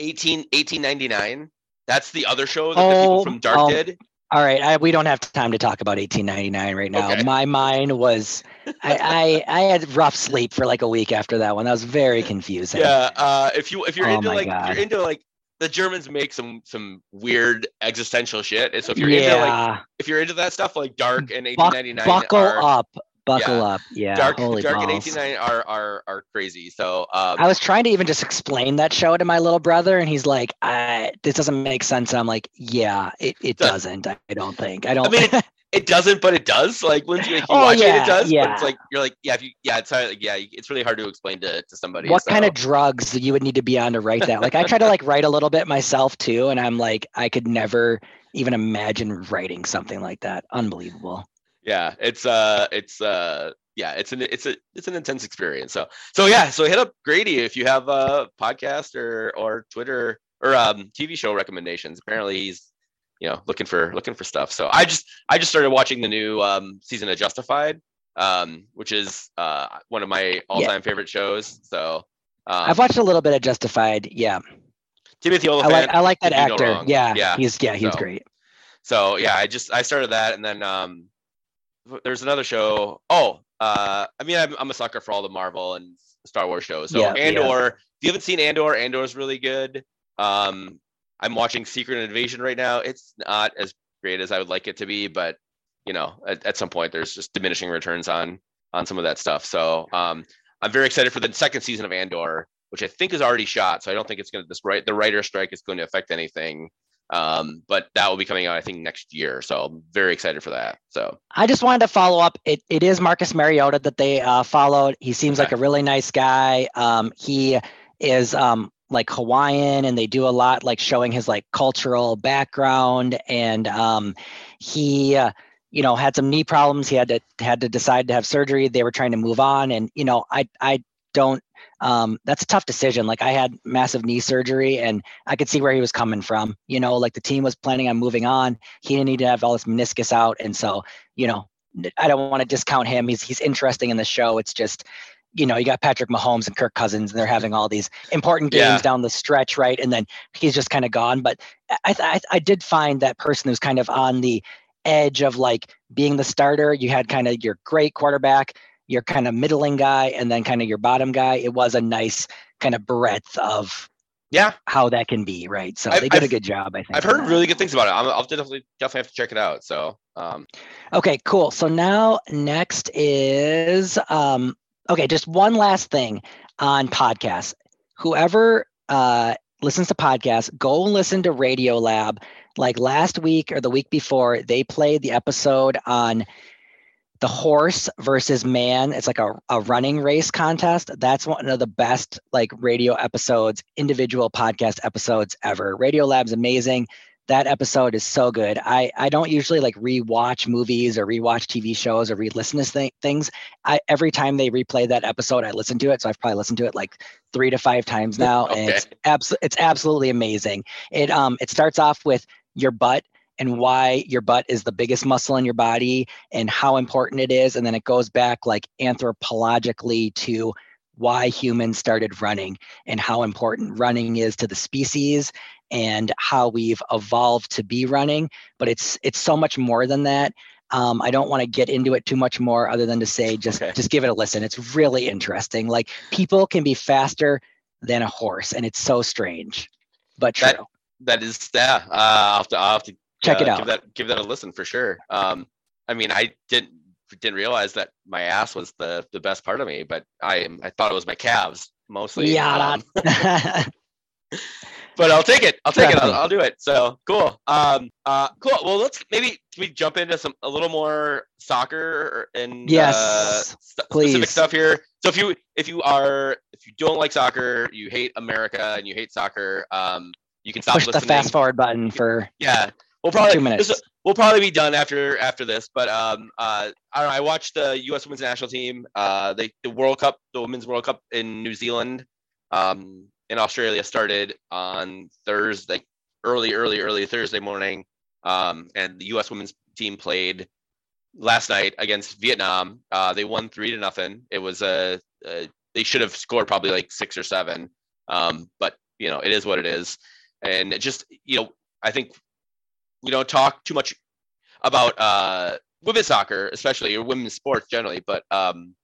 18, 1899? That's the other show that the people Oh, from Dark um, did. all right I, we don't have time to talk about 1899 right now Okay. my mind was I, I i had rough sleep for like a week after that one that was very confusing Yeah, uh, if you if you're Oh into like if God. you're into like the Germans make some some weird existential shit. And so if you're into like if you're into that stuff like Dark and 1899 buckle are, up buckle yeah. up yeah Dark Dark and balls. 1899 are are are crazy. So um, I was trying to even just explain that show to my little brother, and he's like, I, "This doesn't make sense." And I'm like, "Yeah, it, it Does- doesn't. I don't think. I don't." mean, it doesn't, but it does. Like once you, like, you Oh, watch it, yeah, it does. But yeah. it's like you're like, yeah, if you, yeah, it's hard, like, yeah, it's really hard to explain to, to somebody. what kind of drugs you would need to be on to write that? Like, I try to like write a little bit myself too, and I'm like, I could never even imagine writing something like that. Unbelievable. yeah it's uh it's uh yeah it's an it's a it's an intense experience so so yeah so hit up grady if you have a podcast or or twitter or um tv show recommendations apparently he's you know looking for looking for stuff so i just i just started watching the new um season of justified um which is uh one of my all-time favorite shows so um, I've watched a little bit of Justified. Yeah, timothy I like I like that no actor. Yeah, yeah he's yeah he's so- great. so yeah i just i started that and then um there's another show oh uh i mean i'm, I'm a sucker for all the marvel and star wars shows so Yeah, yeah. andor if you haven't seen andor andor is really good um i'm watching secret invasion right now it's not as great as i would like it to be but you know at, at some point there's just diminishing returns on on some of that stuff so um i'm very excited for the second season of andor which i think is already shot so i don't think it's going to this right the writer strike is going to affect anything Um, but that will be coming out, I think, next year. So I'm very excited for that. So I just wanted to follow up. It, it is Marcus Mariota that they uh, followed. He seems okay. like a really nice guy. Um, he is um, like Hawaiian, and they do a lot like showing his like cultural background. And um, he, uh, you know, had some knee problems. He had to had to decide to have surgery. They were trying to move on, and you know, I I don't um, that's a tough decision. Like I had massive knee surgery and I could see where he was coming from. You know, like the team was planning on moving on. He didn't need to have all this meniscus out. And so, you know, I don't want to discount him. He's he's interesting in the show. It's just, you know, you got Patrick Mahomes and Kirk Cousins, and they're having all these important games yeah. down the stretch, right? And then he's just kind of gone. But I, I I did find that person who's kind of on the edge of like being the starter. You had kind of your great quarterback your kind of middling guy and then kind of your bottom guy. It was a nice kind of breadth of yeah how that can be right. So I've, they did I've, a good job. I think I've heard really good things about it. i will definitely definitely have to check it out. So um, okay, cool. So now next is um, okay. Just one last thing on podcasts. Whoever uh, listens to podcasts, go listen to Radiolab. Like last week or the week before, they played the episode on the horse versus man it's like a, a running race contest that's one of the best like radio episodes individual podcast episodes ever radio lab's amazing that episode is so good i i don't usually like rewatch movies or rewatch tv shows or re-listen to th- things i every time they replay that episode i listen to it so i've probably listened to it like three to five times now okay. and it's abs- it's absolutely amazing it um it starts off with your butt and why your butt is the biggest muscle in your body and how important it is. And then it goes back like anthropologically to why humans started running and how important running is to the species and how we've evolved to be running. But it's it's so much more than that. Um, I don't want to get into it too much more other than to say just okay. just give it a listen. It's really interesting. Like people can be faster than a horse, and it's so strange, but true. That, that is yeah. Uh, I'll have to I'll have to check it out. Give that give that a listen for sure. Um, I mean, I didn't didn't realize that my ass was the the best part of me, but I I thought it was my calves mostly. Yeah. Um, but I'll take it. I'll take it. I'll, I'll, do it. So cool. Um, uh, cool. Well, let's maybe we jump into some a little more soccer and yes, uh, st- specific stuff here. So if you if you are if you don't like soccer, you hate America and you hate soccer, um, you can stop push listening. the fast forward button for yeah We'll probably two minutes. This, we'll probably be done after after this. But um, uh, I don't know. I watched the U.S. Women's National Team. Uh, they the World Cup, the Women's World Cup in New Zealand, um, in Australia started on Thursday, early, early, early Thursday morning. Um, and the U.S. Women's team played last night against Vietnam. Uh, they won three to nothing. It was a, a they should have scored probably like six or seven. Um, but you know, it is what it is. And it just, you know, I think we don't talk too much about uh, women's soccer, especially or women's sports generally, but um,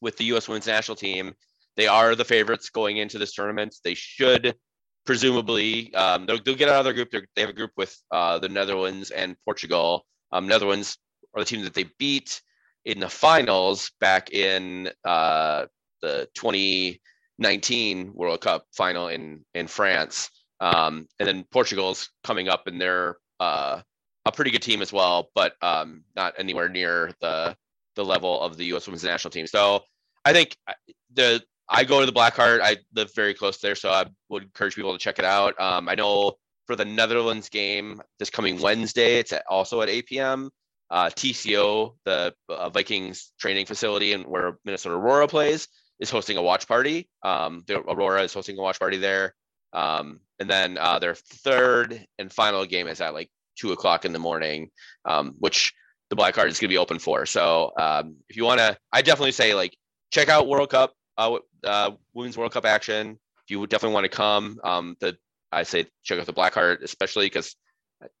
with the U.S. women's national team, they are the favorites going into this tournament. They should presumably um, they'll, they'll, get another group. They're, they have a group with uh, the Netherlands and Portugal. Um, Netherlands are the team that they beat in the finals back in uh, the 2019 World Cup final in in France. Um, and then Portugal's coming up in their uh, a pretty good team as well, but um, not anywhere near the the level of the U.S. Women's National Team. So I think uh, the I go to the Black Hart. I live very close there, so I would encourage people to check it out. Um, I know for the Netherlands game this coming Wednesday, it's at, also at 8 p.m. Uh, TCO, the uh, Vikings training facility, and where Minnesota Aurora plays, is hosting a watch party. Um, the Aurora is hosting a watch party there. Um, and then uh, their third and final game is at like two o'clock in the morning, um, which the Black Hart is going to be open for. So um, if you want to, I definitely say like check out World Cup, uh, uh, Women's World Cup action. If you would definitely want to come, um, the I say check out the Black Hart, especially because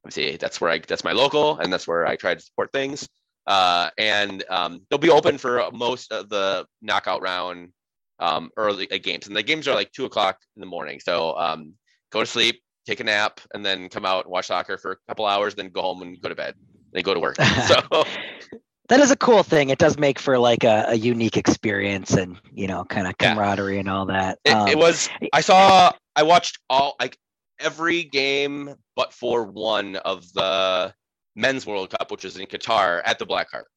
obviously that's where I that's my local and that's where I try to support things. Uh, and um, they'll be open for most of the knockout round um, early uh, games, and the games are like two o'clock in the morning. So um, go to sleep, take a nap, and then come out and watch soccer for a couple hours, then go home and go to bed. They go to work. So that is a cool thing. It does make for like a, a unique experience and you know, kind of camaraderie yeah. and all that. It, um, it, was. I saw. I watched all. Like every game but for one of the men's World Cup, which is in Qatar at the Black Hart.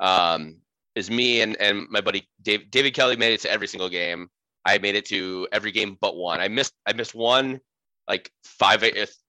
Um, is me and, and my buddy Dave, David Kelly made it to every single game. I made it to every game but one. I missed I missed one like five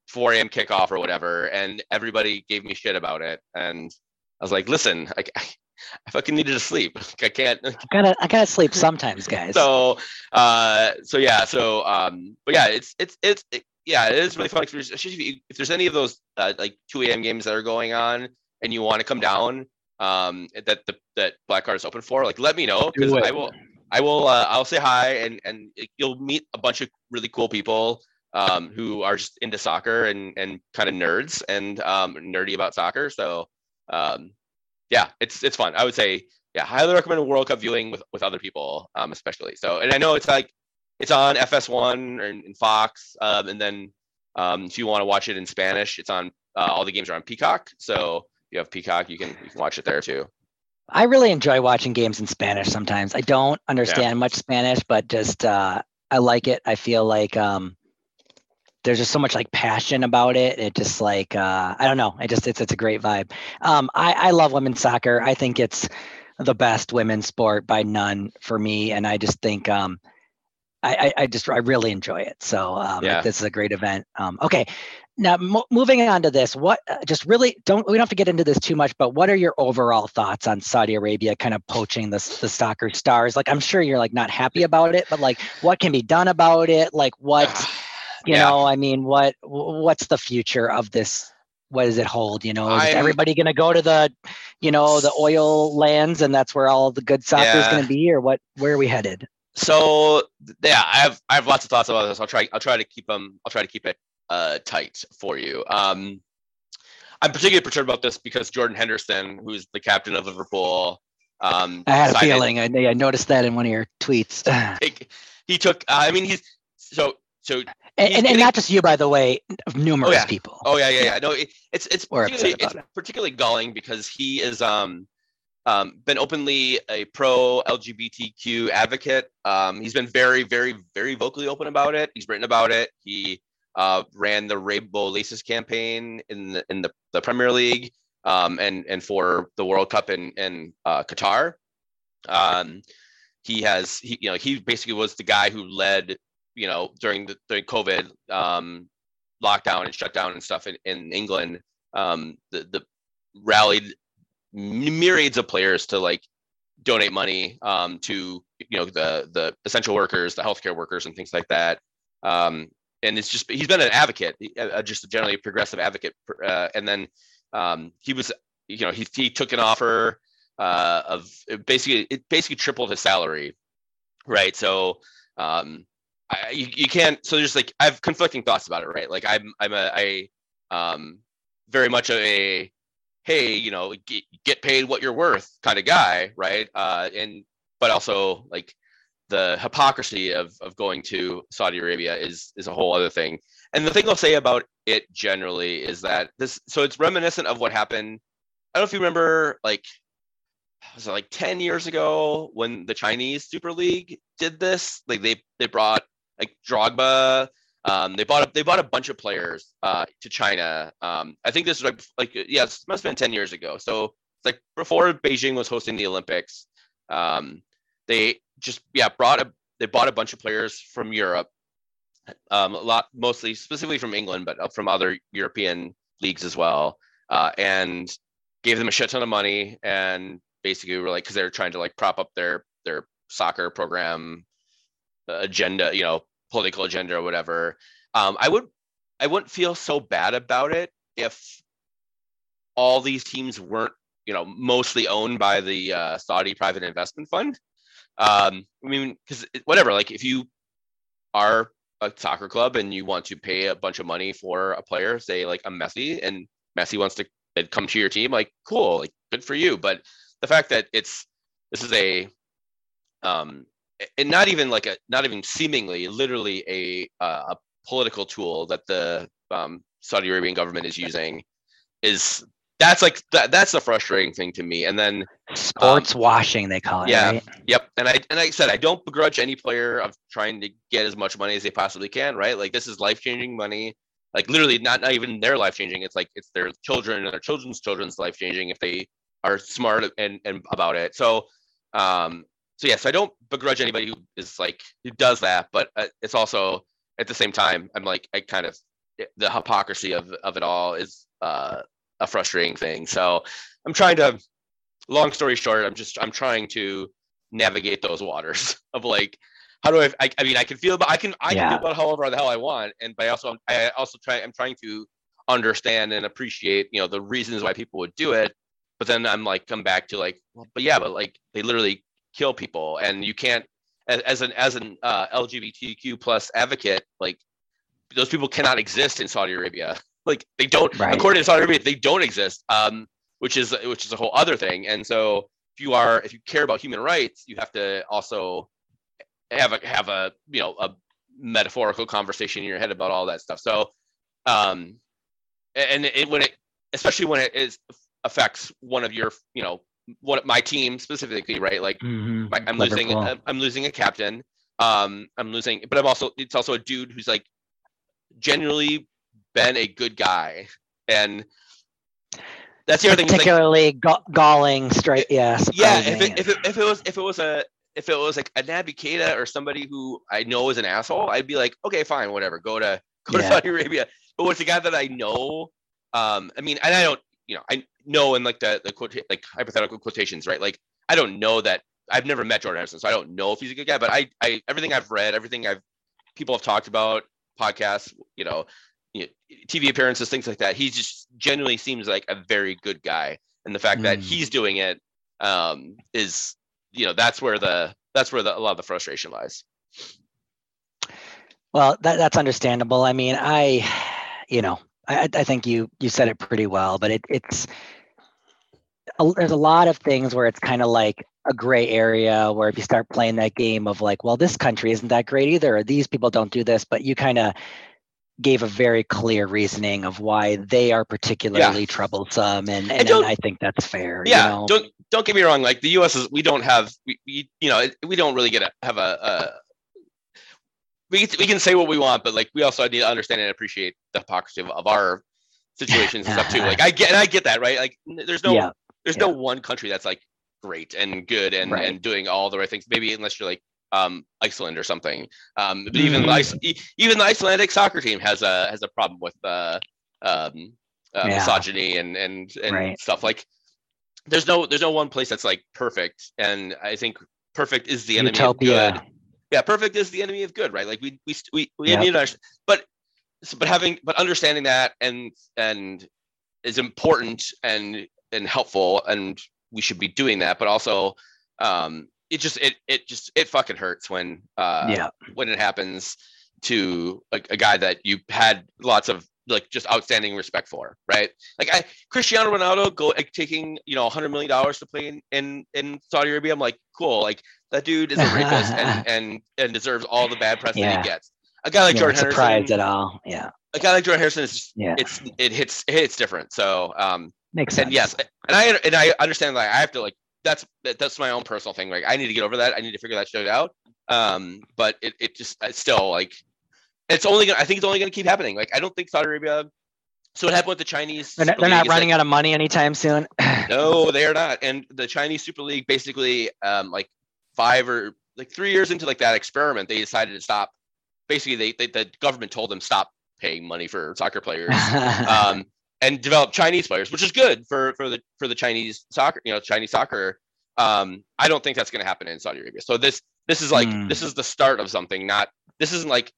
4 a.m. kickoff or whatever, and everybody gave me shit about it. And I was like, listen, I, I fucking needed to sleep. I can't. I gotta, I gotta sleep sometimes, guys. so, uh, so yeah, so, um, but yeah, it's, it's, it's, it, yeah, it is really fun. You, if there's any of those uh, like 2 a.m. games that are going on, and you want to come down, um, that the that Black Hart is open for, like, let me know because I will, I will, uh, I'll say hi, and and you'll meet a bunch of really cool people um, who are just into soccer and and kind of nerds and um, nerdy about soccer. So um, yeah, it's it's fun. I would say yeah, highly recommend World Cup viewing with with other people, um, especially. So and I know it's like it's on FS1 or in, Fox, um, and then um, if you want to watch it in Spanish, it's on uh, all the games are on Peacock. So if you have Peacock, you can you can watch it there too. I really enjoy watching games in Spanish sometimes. I don't understand yeah. much Spanish, but just uh, I like it. I feel like um, there's just so much like passion about it. It just like uh, I don't know. It just it's it's a great vibe. Um, I I love women's soccer. I think it's the best women's sport by none for me, and I just think um, I, I, I just I really enjoy it. So um, yeah. this is a great event. Um, okay, now mo- moving on to this, what uh, just really don't we don't have to get into this too much, but what are your overall thoughts on Saudi Arabia kind of poaching the the soccer stars? Like I'm sure you're like not happy about it, but like what can be done about it? Like what you yeah. know i mean what what's the future of this? What does it hold you know? Is I'm, everybody going to go to the you know the oil lands and that's where all the good soccer yeah. is going to be or what where are we headed? So yeah i have i have lots of thoughts about this. I'll try i'll try to keep them i'll try to keep it uh tight for you. Um i'm particularly perturbed about this because jordan henderson who's the captain of liverpool um i had a feeling I, I noticed that in one of your tweets. He took uh, i mean he's so so and, and, and, not just you, by the way, numerous oh, yeah. people. Oh yeah, yeah, yeah. No, it, it's it's particularly, it's it. particularly galling because he is um um been openly a pro LGBTQ advocate. Um, he's been very, very, very vocally open about it. He's written about it. He uh, ran the Rainbow Laces campaign in the in the, the Premier League um, and and for the World Cup in in uh, Qatar. Um, he has he you know he basically was the guy who led you know during the during COVID um, lockdown and shutdown and stuff in, in England, um, the the rallied myriads of players to like donate money um, to you know the the essential workers, the healthcare workers, and things like that. Um, and it's just he's been an advocate, uh, just a generally progressive advocate. Uh, and then um, he was, you know, he he took an offer uh, of basically it basically tripled his salary, right? So um, I, you, you can't so there's like I have conflicting thoughts about it, right? Like I'm I'm a I um very much a hey, you know, get, get paid what you're worth kind of guy, right? Uh and but also like the hypocrisy of of going to Saudi Arabia is is a whole other thing. And the thing I'll say about it generally is that this so it's reminiscent of what happened. I don't know if you remember like was it like 10 years ago when the Chinese Super League did this? Like they they brought like Drogba. Um, they bought a, they bought a bunch of players uh, to China. Um, I think this was like like yeah, it must have been ten years ago. So it's like before Beijing was hosting the Olympics. Um, they just yeah brought a they bought a bunch of players from Europe, um, a lot mostly specifically from England, but uh, from other European leagues as well, uh, and gave them a shit ton of money and basically were like because they were trying to like prop up their their soccer program agenda, you know, political agenda or whatever. Um, I would I wouldn't feel so bad about it if all these teams weren't, you know, mostly owned by the uh, Saudi private investment fund. Um, I mean, because whatever, like if you are a soccer club and you want to pay a bunch of money for a player, say like a Messi, and Messi wants to come to your team, like cool, like good for you. But the fact that it's this is a um, and not even like a not even seemingly literally a uh, a political tool that the um, Saudi Arabian government is using is that's like that, that's the frustrating thing to me and then sports um, washing they call it yeah right? Yep, and I and like I said, I don't begrudge any player of trying to get as much money as they possibly can. Right, like this is life changing money. Like literally, not not even their life changing. It's like it's their children and their children's children's life changing if they are smart and and about it. So, um, so yes, I don't begrudge anybody who is like who does that, but uh, it's also at the same time, I'm like I kind of the hypocrisy of of it all is uh, a frustrating thing. So I'm trying to. Long story short, I'm just I'm trying to navigate those waters of like how do I, I, I mean I can feel about I can I yeah. can feel about however the hell I want and but I also I also try I'm trying to understand and appreciate you know the reasons why people would do it but then I'm like come back to like well, but yeah but like they literally kill people and you can't as, as an as an uh, LGBTQ plus advocate like those people cannot exist in Saudi Arabia like they don't right. according to Saudi Arabia they don't exist um which is which is a whole other thing and so if you are if you care about human rights, you have to also have a have a you know a metaphorical conversation in your head about all that stuff. So, um, and it, when it especially when it is affects one of your you know what my team specifically, right? Like mm-hmm. my, I'm losing I'm losing a captain. Um, I'm losing, but I'm also it's also a dude who's like genuinely been a good guy and that's the other thing. Particularly like, galling, straight. Yeah. Yeah. If it, if it, if it was if it was a if it was like a Naby Keita or somebody who I know is an asshole, I'd be like, okay, fine, whatever. Go to go yeah. to Saudi Arabia. But with a guy that I know, um, I mean, and I don't, you know, I know in like the the quote like hypothetical quotations, right? Like I don't know that I've never met Jordan Henderson, so I don't know if he's a good guy. But I, I everything I've read, everything I've people have talked about, podcasts, you know, you know, TV appearances, things like that. He just genuinely seems like a very good guy, and the fact mm. that he's doing it um, is, you know, that's where the that's where the, a lot of the frustration lies. Well, that, that's understandable. I mean, I, you know, I, I think you you said it pretty well, but it, it's a, there's a lot of things where it's kind of like a gray area where if you start playing that game of like, well, this country isn't that great either, or these people don't do this, but you kind of gave a very clear reasoning of why they are particularly yeah. troublesome and, and, and, I think that's fair. Yeah. You know? Don't don't get me wrong. Like the US is we don't have we, we you know we don't really get a have a, a we, we can say what we want, but like we also need to understand and appreciate the hypocrisy of, of our situations and stuff too. Like I get and I get that, right? Like there's no yeah. there's yeah. no one country that's like great and good and right. and doing all the right things. Maybe unless you're like um, Iceland or something. Um, but even mm-hmm. the, even the Icelandic soccer team has a has a problem with uh, um, uh, yeah. misogyny and and and right. stuff like. There's no there's no one place that's like perfect, and I think perfect is the enemy Utopia. of good. Yeah, perfect is the enemy of good, right? Like we we we we yep. need understand, but but having but understanding that and and is important and and helpful, and we should be doing that. But also, um, it just it it just it fucking hurts when uh yeah when it happens to a, a guy that you had lots of like just outstanding respect for, right? Like I Cristiano Ronaldo go like, taking you know hundred million dollars to play in, in in Saudi Arabia. I'm like, cool, like that dude is a rapist and and and deserves all the bad press yeah. that he gets. A guy like yeah, Jordan Henderson, surprised at all, yeah. A guy like Jordan Henderson is just, yeah. it's it hits it hits different. So um, makes sense. And yes, and I and I understand that I have to like that's that's my own personal thing. Like I need to get over that. I need to figure that shit out. Um, but it, it just it's still like it's only gonna I think it's only gonna keep happening. Like I don't think Saudi Arabia so what happened with the Chinese They're not, they're not running that, out of money anytime soon. no, they are not. And the Chinese Super League basically um like five or like three years into like that experiment, they decided to stop. Basically, they, they the government told them stop paying money for soccer players. um, and develop Chinese players, which is good for for the for the Chinese soccer, you know, Chinese soccer. Um, I don't think that's going to happen in Saudi Arabia. So this this is like mm. this is the start of something. Not this isn't like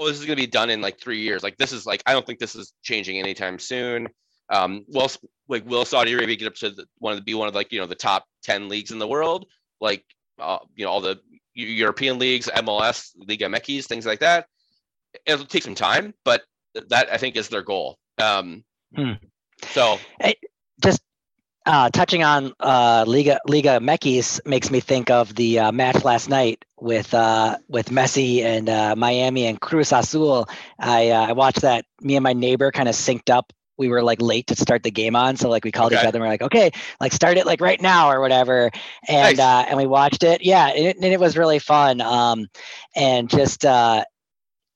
oh this is going to be done in like three years. Like this is like I don't think this is changing anytime soon. Um, well, like will Saudi Arabia get up to the, one of the be one of like you know the top ten leagues in the world? Like uh, you know all the European leagues, MLS, Liga MX, things like that. It'll take some time, but that I think is their goal. Um, Hmm. So hey, just uh, touching on uh, Liga Liga MX makes me think of the uh, match last night with uh, with Messi and uh, Miami and Cruz Azul. I uh, I watched that. Me and my neighbor kind of synced up we were like late to start the game on, so like we called Okay. each other and we're like, okay, like start it like right now or whatever, and Nice. uh, and we watched it. Yeah, and it, and it was really fun. Um, and just uh,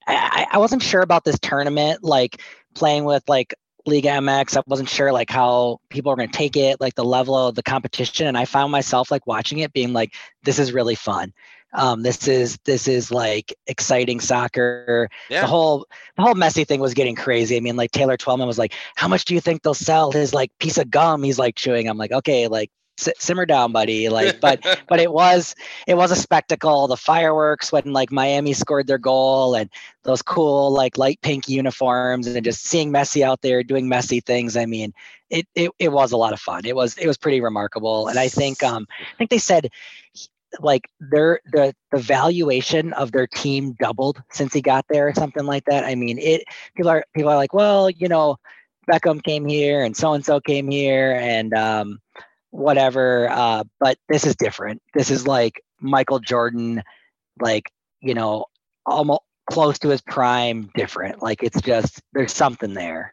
I, I wasn't sure about this tournament, like playing with like League MX. I wasn't sure like how people were going to take it, like the level of the competition. And I found myself like watching it, being like, this is really fun. Um, this is this is like exciting soccer. Yeah. The whole the whole Messi thing was getting crazy. I mean, like Taylor Twellman was like, "How much do you think they'll sell his like piece of gum?" He's like chewing. I'm like, "Okay, like simmer down, buddy." Like, but but it was it was a spectacle. The fireworks when like Miami scored their goal and those cool like light pink uniforms and just seeing Messi out there doing Messi things. I mean, it it, it was a lot of fun. It was it was pretty remarkable. And I think um I think they said like their the the valuation of their team doubled since he got there or something like that. I mean, it people are people are like, well, you know, Beckham came here and so and so came here and um whatever uh but this is different. This is like Michael Jordan like, you know, almost close to his prime different. Like it's just there's something there.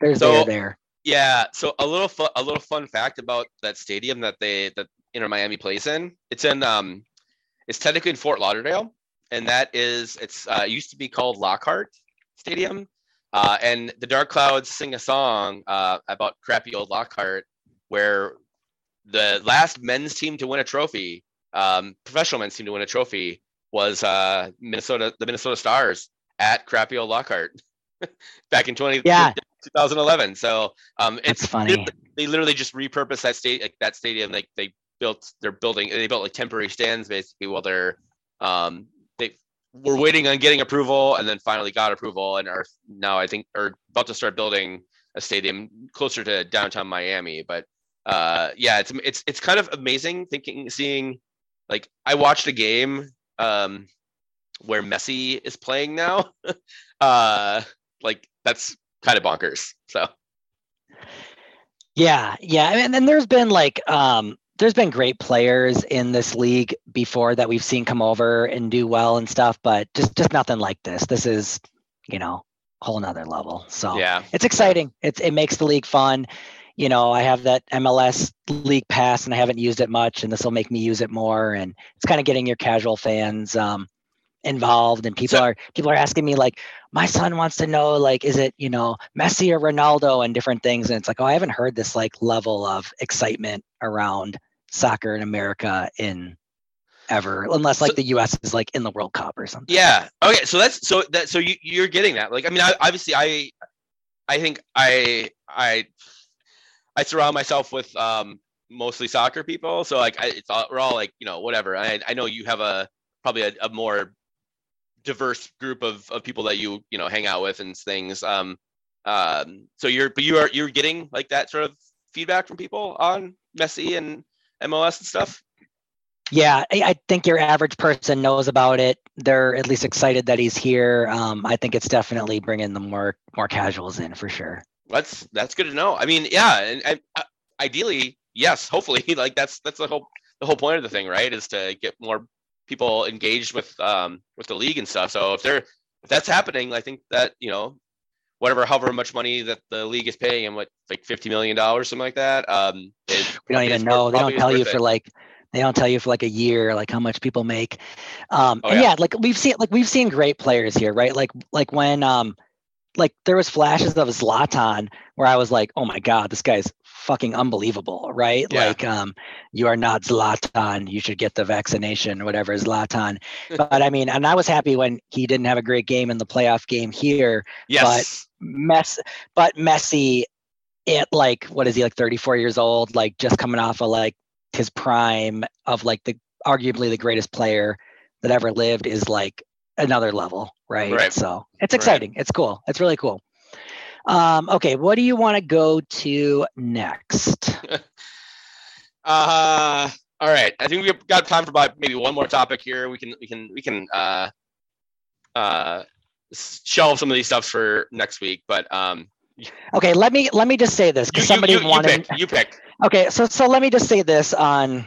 There's So- there there. Yeah. So a little fun, a little fun fact about that stadium that they that Inter Miami plays in. It's in um, it's technically in Fort Lauderdale, and that is it's uh, used to be called Lockhart Stadium. Uh, and the Dark Clouds sing a song uh, about crappy old Lockhart, where the last men's team to win a trophy, um, professional men's team to win a trophy, was uh, Minnesota, the Minnesota Stars at crappy old Lockhart back in 20, Yeah. 2011. So um, it's It's funny. they literally just repurposed that state like that stadium like they built they're building they built like temporary stands basically while they're um they were waiting on getting approval and then finally got approval and are now i think are about to start building a stadium closer to downtown miami but uh yeah it's it's it's kind of amazing thinking seeing like i watched a game um where messi is playing now uh like that's kind of bonkers so Yeah, yeah, and then there's been like um there's been great players in this league before that we've seen come over and do well and stuff, but just just nothing like this. This is, you know, whole nother level. So yeah it's exciting. It's it makes the league fun. You know, I have that MLS league pass and I haven't used it much, and this will make me use it more. And it's kind of getting your casual fans um, involved. And people So- are people are asking me like, my son wants to know like, is it you know Messi or Ronaldo and different things. And it's like, oh, I haven't heard this like level of excitement around soccer in America in ever, unless like So- the U.S. is like in the World Cup or something. Yeah. Okay. So that's so that so you you're getting that. Like I mean, I, obviously, I I think I I I surround myself with um mostly soccer people. So like I, it's all, we're all like you know whatever. I I know you have a probably a, a more diverse group of of people that you you know hang out with and things. Um. Um. So you're but you are you're getting like that sort of feedback from people on Messi and MLS and stuff. Yeah, I, think your average person knows about it. They're at least excited that he's here. Um, I think it's definitely bringing the more more casuals in for sure. That's that's good to know. I mean, yeah, and, and uh, ideally, yes, hopefully, like that's that's the whole the whole point of the thing, right? Is to get more people engaged with um with the league and stuff. So if they're if that's happening, I think that you know whatever however much money that the league is paying and what like fifty million dollars, something like that. Um, it We don't even know. They don't tell you for like they don't tell you for like a year like how much people make. Um, Oh, and yeah. yeah, like we've seen like we've seen great players here, right? Like like when um like there was flashes of Zlatan where I was like, oh my god, this guy's fucking unbelievable, right? Yeah. Like um you are not Zlatan, you should get the vaccination, whatever Zlatan. but I mean, and I was happy when he didn't have a great game in the playoff game here. yes, But Mess, but Messi, it like what is he like 34 years old, like just coming off of like his prime of like the arguably the greatest player that ever lived is like another level, right? Right. So it's Right. exciting. It's cool. It's really cool. Um, okay, what do you want to go to next? Uh, all right. I think we've got time for about maybe one more topic here. We can we can we can uh, uh, shelve some of these stuffs for next week. But um, Okay, let me let me just say this because somebody you, you wanted. pick. You pick. Okay, so so let me just say this on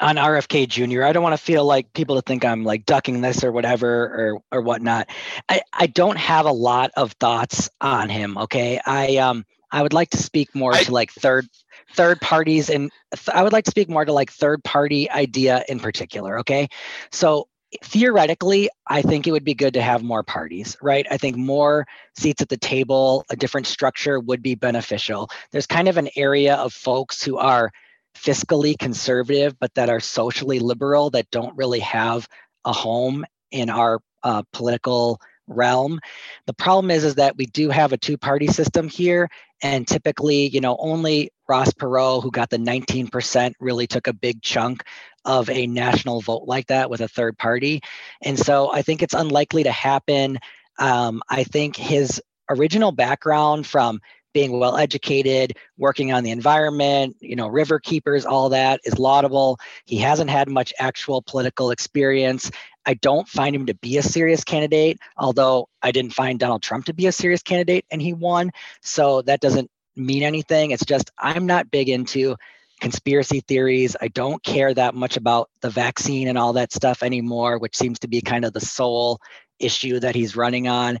on RFK Jr. I don't want to feel like people to think I'm like ducking this or whatever or or whatnot. I, I don't have a lot of thoughts on him. Okay. I um I would like to speak more I, to like third third parties and th- I would like to speak more to like third party idea in particular. Okay. So theoretically, I think it would be good to have more parties, right? I think more seats at the table, a different structure would be beneficial. There's kind of an area of folks who are fiscally conservative, but that are socially liberal that don't really have a home in our uh, political realm. The problem is, is that we do have a two-party system here, and typically, you know, only Ross Perot, who got the 19%, really took a big chunk of a national vote like that with a third party, and so I think it's unlikely to happen. Um, I think his original background from being well educated, working on the environment, you know, river keepers, all that is laudable. He hasn't had much actual political experience. I don't find him to be a serious candidate, although I didn't find Donald Trump to be a serious candidate and he won. So that doesn't mean anything. It's just I'm not big into conspiracy theories. I don't care that much about the vaccine and all that stuff anymore, which seems to be kind of the sole issue that he's running on.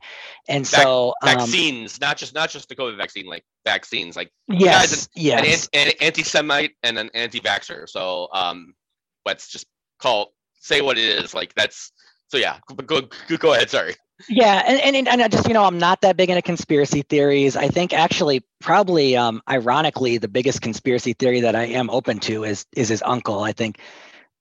And so um, vaccines, not just not just the COVID vaccine, like vaccines, like yes, an, yes, an, an anti-Semite and an anti-vaxxer. So um, let's just call say what it is. Like that's so yeah. Go go, go ahead. Sorry. Yeah, and, and and I just you know I'm not that big into conspiracy theories. I think actually probably um, ironically the biggest conspiracy theory that I am open to is is his uncle. I think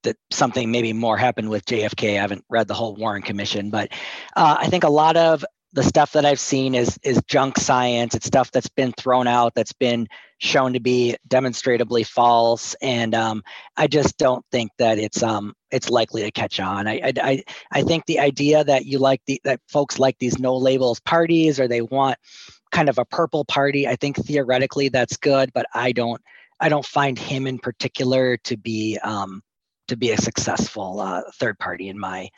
that something maybe more happened with JFK. I haven't read the whole Warren Commission, but uh, I think a lot of the stuff that I've seen is is junk science. It's stuff that's been thrown out, that's been shown to be demonstrably false, and um, I just don't think that it's um, it's likely to catch on. I, I I think the idea that you like the that folks like these no labels parties or they want kind of a purple party. I think theoretically that's good, but I don't I don't find him in particular to be um, to be a successful uh, third party in my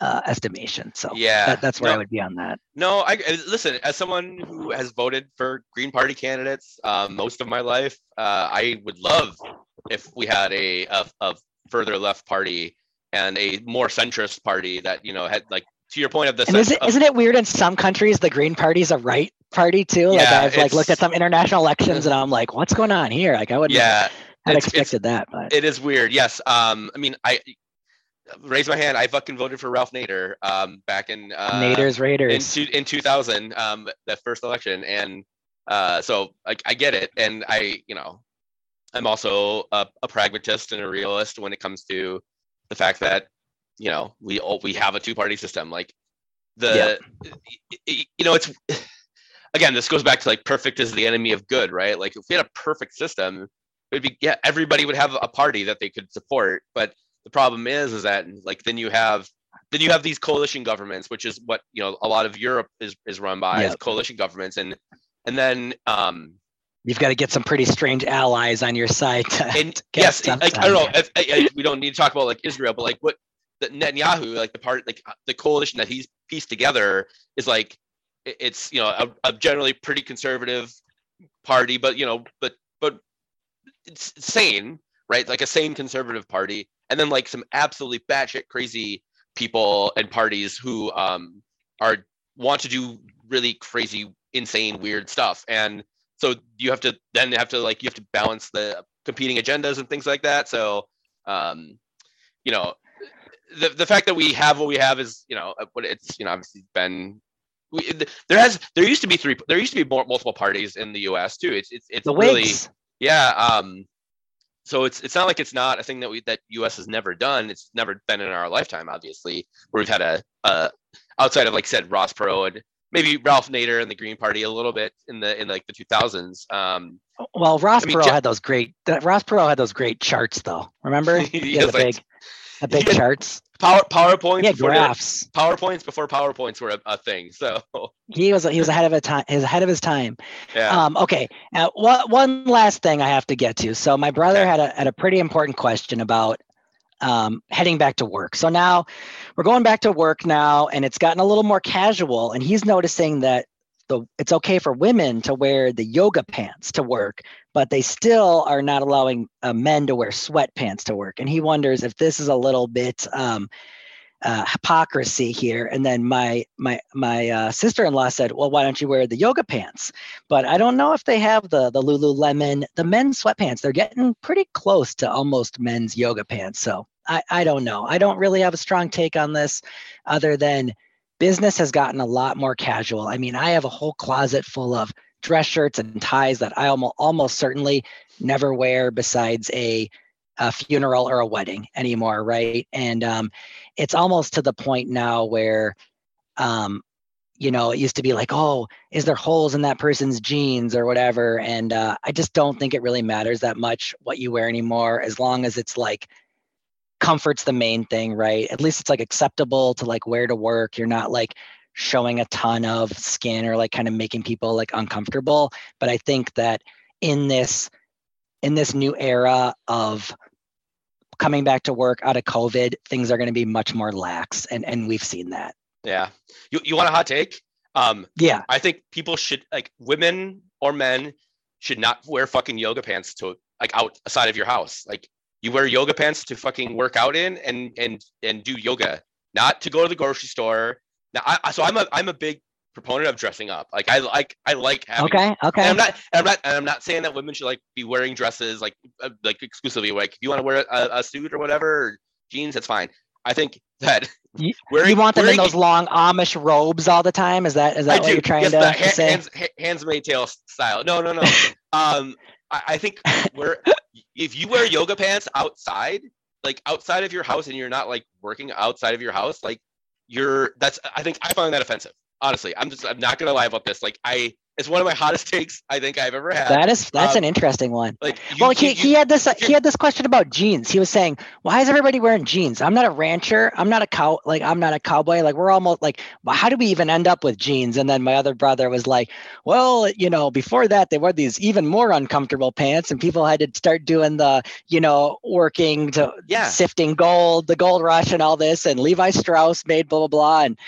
uh, estimation. So yeah, that, that's where no, I would be on that. No, I listen as someone who has voted for Green Party candidates um, most of my life. Uh, I would love if we had a, a, a further left party and a more centrist party that you know had like to your point of the. And is it, not it weird in some countries the Green Party is a right party too? Like yeah, I've like looked at some international elections and I'm like, what's going on here? Like I would yeah. I'd expected that. But. It is weird. Yes. Um. I mean, I raise my hand. I fucking voted for Ralph Nader. Um. Back in uh, Nader's Raiders in, two, in 2000. Um. That first election, and uh. So I, I get it, and I you know, I'm also a, a pragmatist and a realist when it comes to the fact that you know we all, we have a two party system. Like the yeah. you know it's again this goes back to like perfect is the enemy of good, right? Like if we had a perfect system would be yeah everybody would have a party that they could support but the problem is is that like then you have then you have these coalition governments which is what you know a lot of europe is is run by yep. coalition governments and and then um you've got to get some pretty strange allies on your side to, and to yes like, i don't know if, we don't need to talk about like israel but like what the netanyahu like the part like the coalition that he's pieced together is like it's you know a, a generally pretty conservative party but you know but but sane, right? Like a sane conservative party, and then like some absolutely batshit crazy people and parties who um, are want to do really crazy, insane, weird stuff. And so you have to then have to like you have to balance the competing agendas and things like that. So um, you know, the the fact that we have what we have is you know what it's you know obviously been we, there has there used to be three there used to be more, multiple parties in the U.S. too. It's it's it's the really Whigs. Yeah. Um, so it's it's not like it's not a thing that we that U.S. has never done. It's never been in our lifetime, obviously, where we've had a, a outside of like said Ross Perot and maybe Ralph Nader and the Green Party a little bit in the in like the 2000s. Um, well, Ross I mean, Perot had those great. Ross Perot had those great charts, though. Remember? He the like, big, the big charts. Power PowerPoints. Yeah, graphs. PowerPoints before PowerPoints were a, a, thing. So he was he was ahead of a time. He's ahead of his time. Yeah. Um, okay. Now, one one last thing I have to get to. So my brother okay. had a had a pretty important question about um, heading back to work. So now we're going back to work now, and it's gotten a little more casual. And he's noticing that the it's okay for women to wear the yoga pants to work, but they still are not allowing uh, men to wear sweatpants to work. And he wonders if this is a little bit um, uh, hypocrisy here. And then my my my uh, sister-in-law said, "Well, why don't you wear the yoga pants?" But I don't know if they have the the Lululemon the men's sweatpants. They're getting pretty close to almost men's yoga pants. So I I don't know. I don't really have a strong take on this, other than business has gotten a lot more casual. I mean, I have a whole closet full of dress shirts and ties that I almost almost certainly never wear besides a a funeral or a wedding anymore, right? And um, it's almost to the point now where, um, you know, it used to be like, oh, is there holes in that person's jeans or whatever? And uh, I just don't think it really matters that much what you wear anymore, as long as it's like comfort's the main thing, right? At least it's like acceptable to like wear to work. You're not like showing a ton of skin or like kind of making people like uncomfortable. But I think that in this in this new era of coming back to work out of COVID, things are going to be much more lax, and and we've seen that. Yeah, you you want a hot take? Um, yeah, I think people should like women or men should not wear fucking yoga pants to like outside of your house. Like you wear yoga pants to fucking work out in and and and do yoga, not to go to the grocery store. Now, I, so I'm a I'm a big proponent of dressing up. Like I like I like having. Okay. Okay. I'm not. I'm not. And I'm not saying that women should like be wearing dresses like uh, like exclusively. Like if you want to wear a, a, suit or whatever, or jeans, that's fine. I think that you, wearing, you want them wearing, in those long Amish robes all the time. Is that is that I what do. you're trying yes, to, to say? Hands, Handmaid's Tale style. No, no, no. um, I, I think we're if you wear yoga pants outside, like outside of your house, and you're not like working outside of your house, like you're that's I think I find that offensive honestly. I'm just i'm not gonna lie about this. Like i it's one of my hottest takes I think I've ever had. That is that's um, an interesting one. Like, you, well, he, you, he had this he had this question about jeans. He was saying, "Why is everybody wearing jeans? I'm not a rancher. I'm not a cow. Like I'm not a cowboy. Like we're almost like, how do we even end up with jeans?" And then my other brother was like, "Well, you know, before that they wore these even more uncomfortable pants, and people had to start doing the, you know, working to yeah. sifting gold, the gold rush, and all this. And Levi Strauss made blah blah blah, and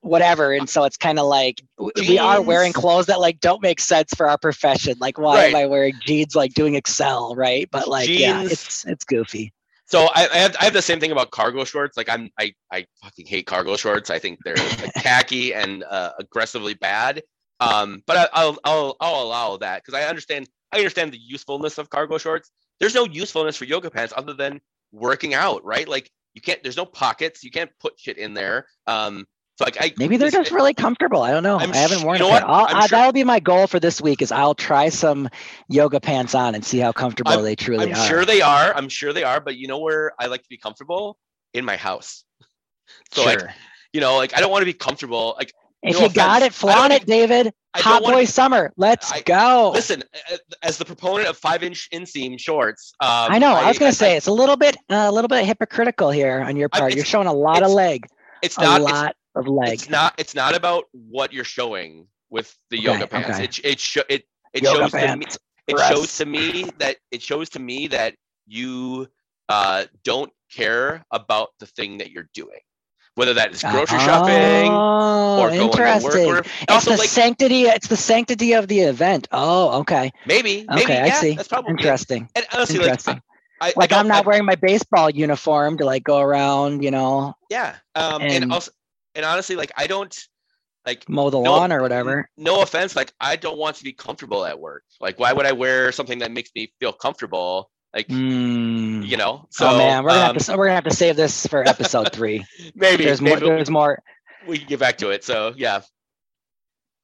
whatever and so it's kind of like jeans. we are wearing clothes that like don't make sense for our profession like why right. am i wearing jeans like doing excel right but like jeans. yeah it's it's goofy so I, I, have I have the same thing about cargo shorts. Like I'm I, I fucking hate cargo shorts. I think they're like tacky and uh, aggressively bad. Um, but I, will I'll I'll allow that because I understand I understand the usefulness of cargo shorts. There's no usefulness for yoga pants other than working out, right? Like you can't. There's no pockets. You can't put shit in there. Um, so like I maybe they're just really comfortable. I don't know. I'm I have not worn you know I, sure. That'll be my goal for this week. Is I'll try some yoga pants on and see how comfortable I'm, they truly I'm are. I'm sure they are. I'm sure they are. But you know where I like to be comfortable in my house. So sure. like you know like I don't want to be comfortable like. If no you offense, got it, flaunt it, David. Hot boy summer. Let's I, go. Listen, as the proponent of five inch inseam shorts, um, I know. I, I was going to say it's a little bit, uh, a little bit hypocritical here on your part. You're showing a lot of leg. It's not a lot of leg. It's not. It's not about what you're showing with the yoga pants. Okay. It it sh- it it yoga shows to me. It shows to me that it shows to me that you uh, don't care about the thing that you're doing whether that is grocery shopping oh, or going to work. Or, it's the like, sanctity. It's the sanctity of the event. Oh, okay. Maybe. maybe okay, yeah, I see. That's probably interesting. And honestly, interesting. like I, like I I'm not I, wearing my baseball uniform to like go around, you know. Yeah. Um, and, and also, and honestly, like I don't like mow the no, lawn or whatever. No offense, like I don't want to be comfortable at work. Like, why would I wear something that makes me feel comfortable? Like, mm. you know. So, oh man, we're gonna um, have to we're gonna have to save this for episode three. maybe there's maybe more. There's more. We can get back to it. So yeah.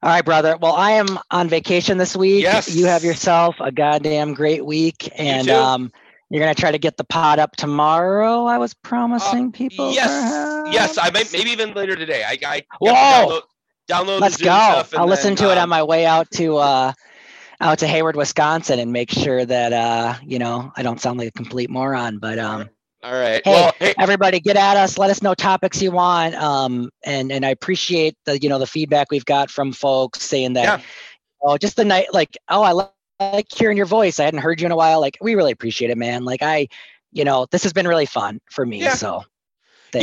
All right, brother. Well, I am on vacation this week. Yes. You have yourself a goddamn great week, and um you're gonna try to get the pod up tomorrow. I was promising uh, people. Yes, perhaps. Yes. I might maybe even later today. I, I whoa. Download, download Let's go. I'll then, listen to um, it on my way out to uh, out to Hayward, Wisconsin, and make sure that uh, you know I don't sound like a complete moron. But um, all right. Hey, well, hey, everybody, get at us. Let us know topics you want. Um, and and I appreciate the you know the feedback we've got from folks saying that. Yeah. Oh, just the night like oh I love like hearing your voice. I hadn't heard you in a while. Like we really appreciate it, man. Like I, you know, this has been really fun for me. Yeah. So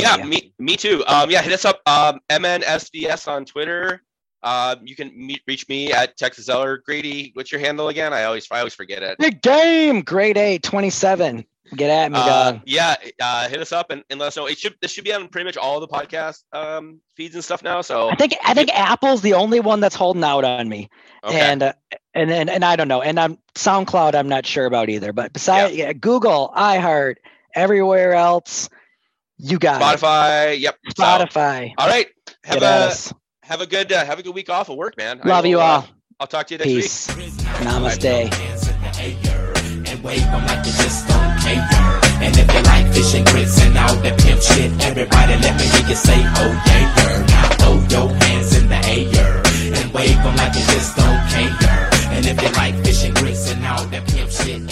yeah, you. me me too. Um, yeah, hit us up. Um, MNSVS on Twitter. Uh, you can meet, reach me at Texas Eller Grady. What's your handle again? I always I always forget it. Big game, grade A, 27. Get at me, Uh, dog. yeah, uh, hit us up and, and let us know. It should this should be on pretty much all the podcast um, feeds and stuff now. So I think I think Apple's the only one that's holding out on me, okay. and uh, and and and I don't know. And I'm SoundCloud. I'm not sure about either. But besides yeah. Google, iHeart, everywhere else, you got it. Spotify. Yep. So, Spotify. all right. Have Get a us. have a good uh, have a good week off of work, man. I Love you will, uh, all. I'll talk to you next Peace. week. Namaste. and wave 'em like you just don't care. And if you like fish and grits and all that pimp shit, everybody let me hear you say, oh yeah, girl. Now throw your hands in the air and wave 'em like you just don't care. And if you like fish and grits and all that pimp shit,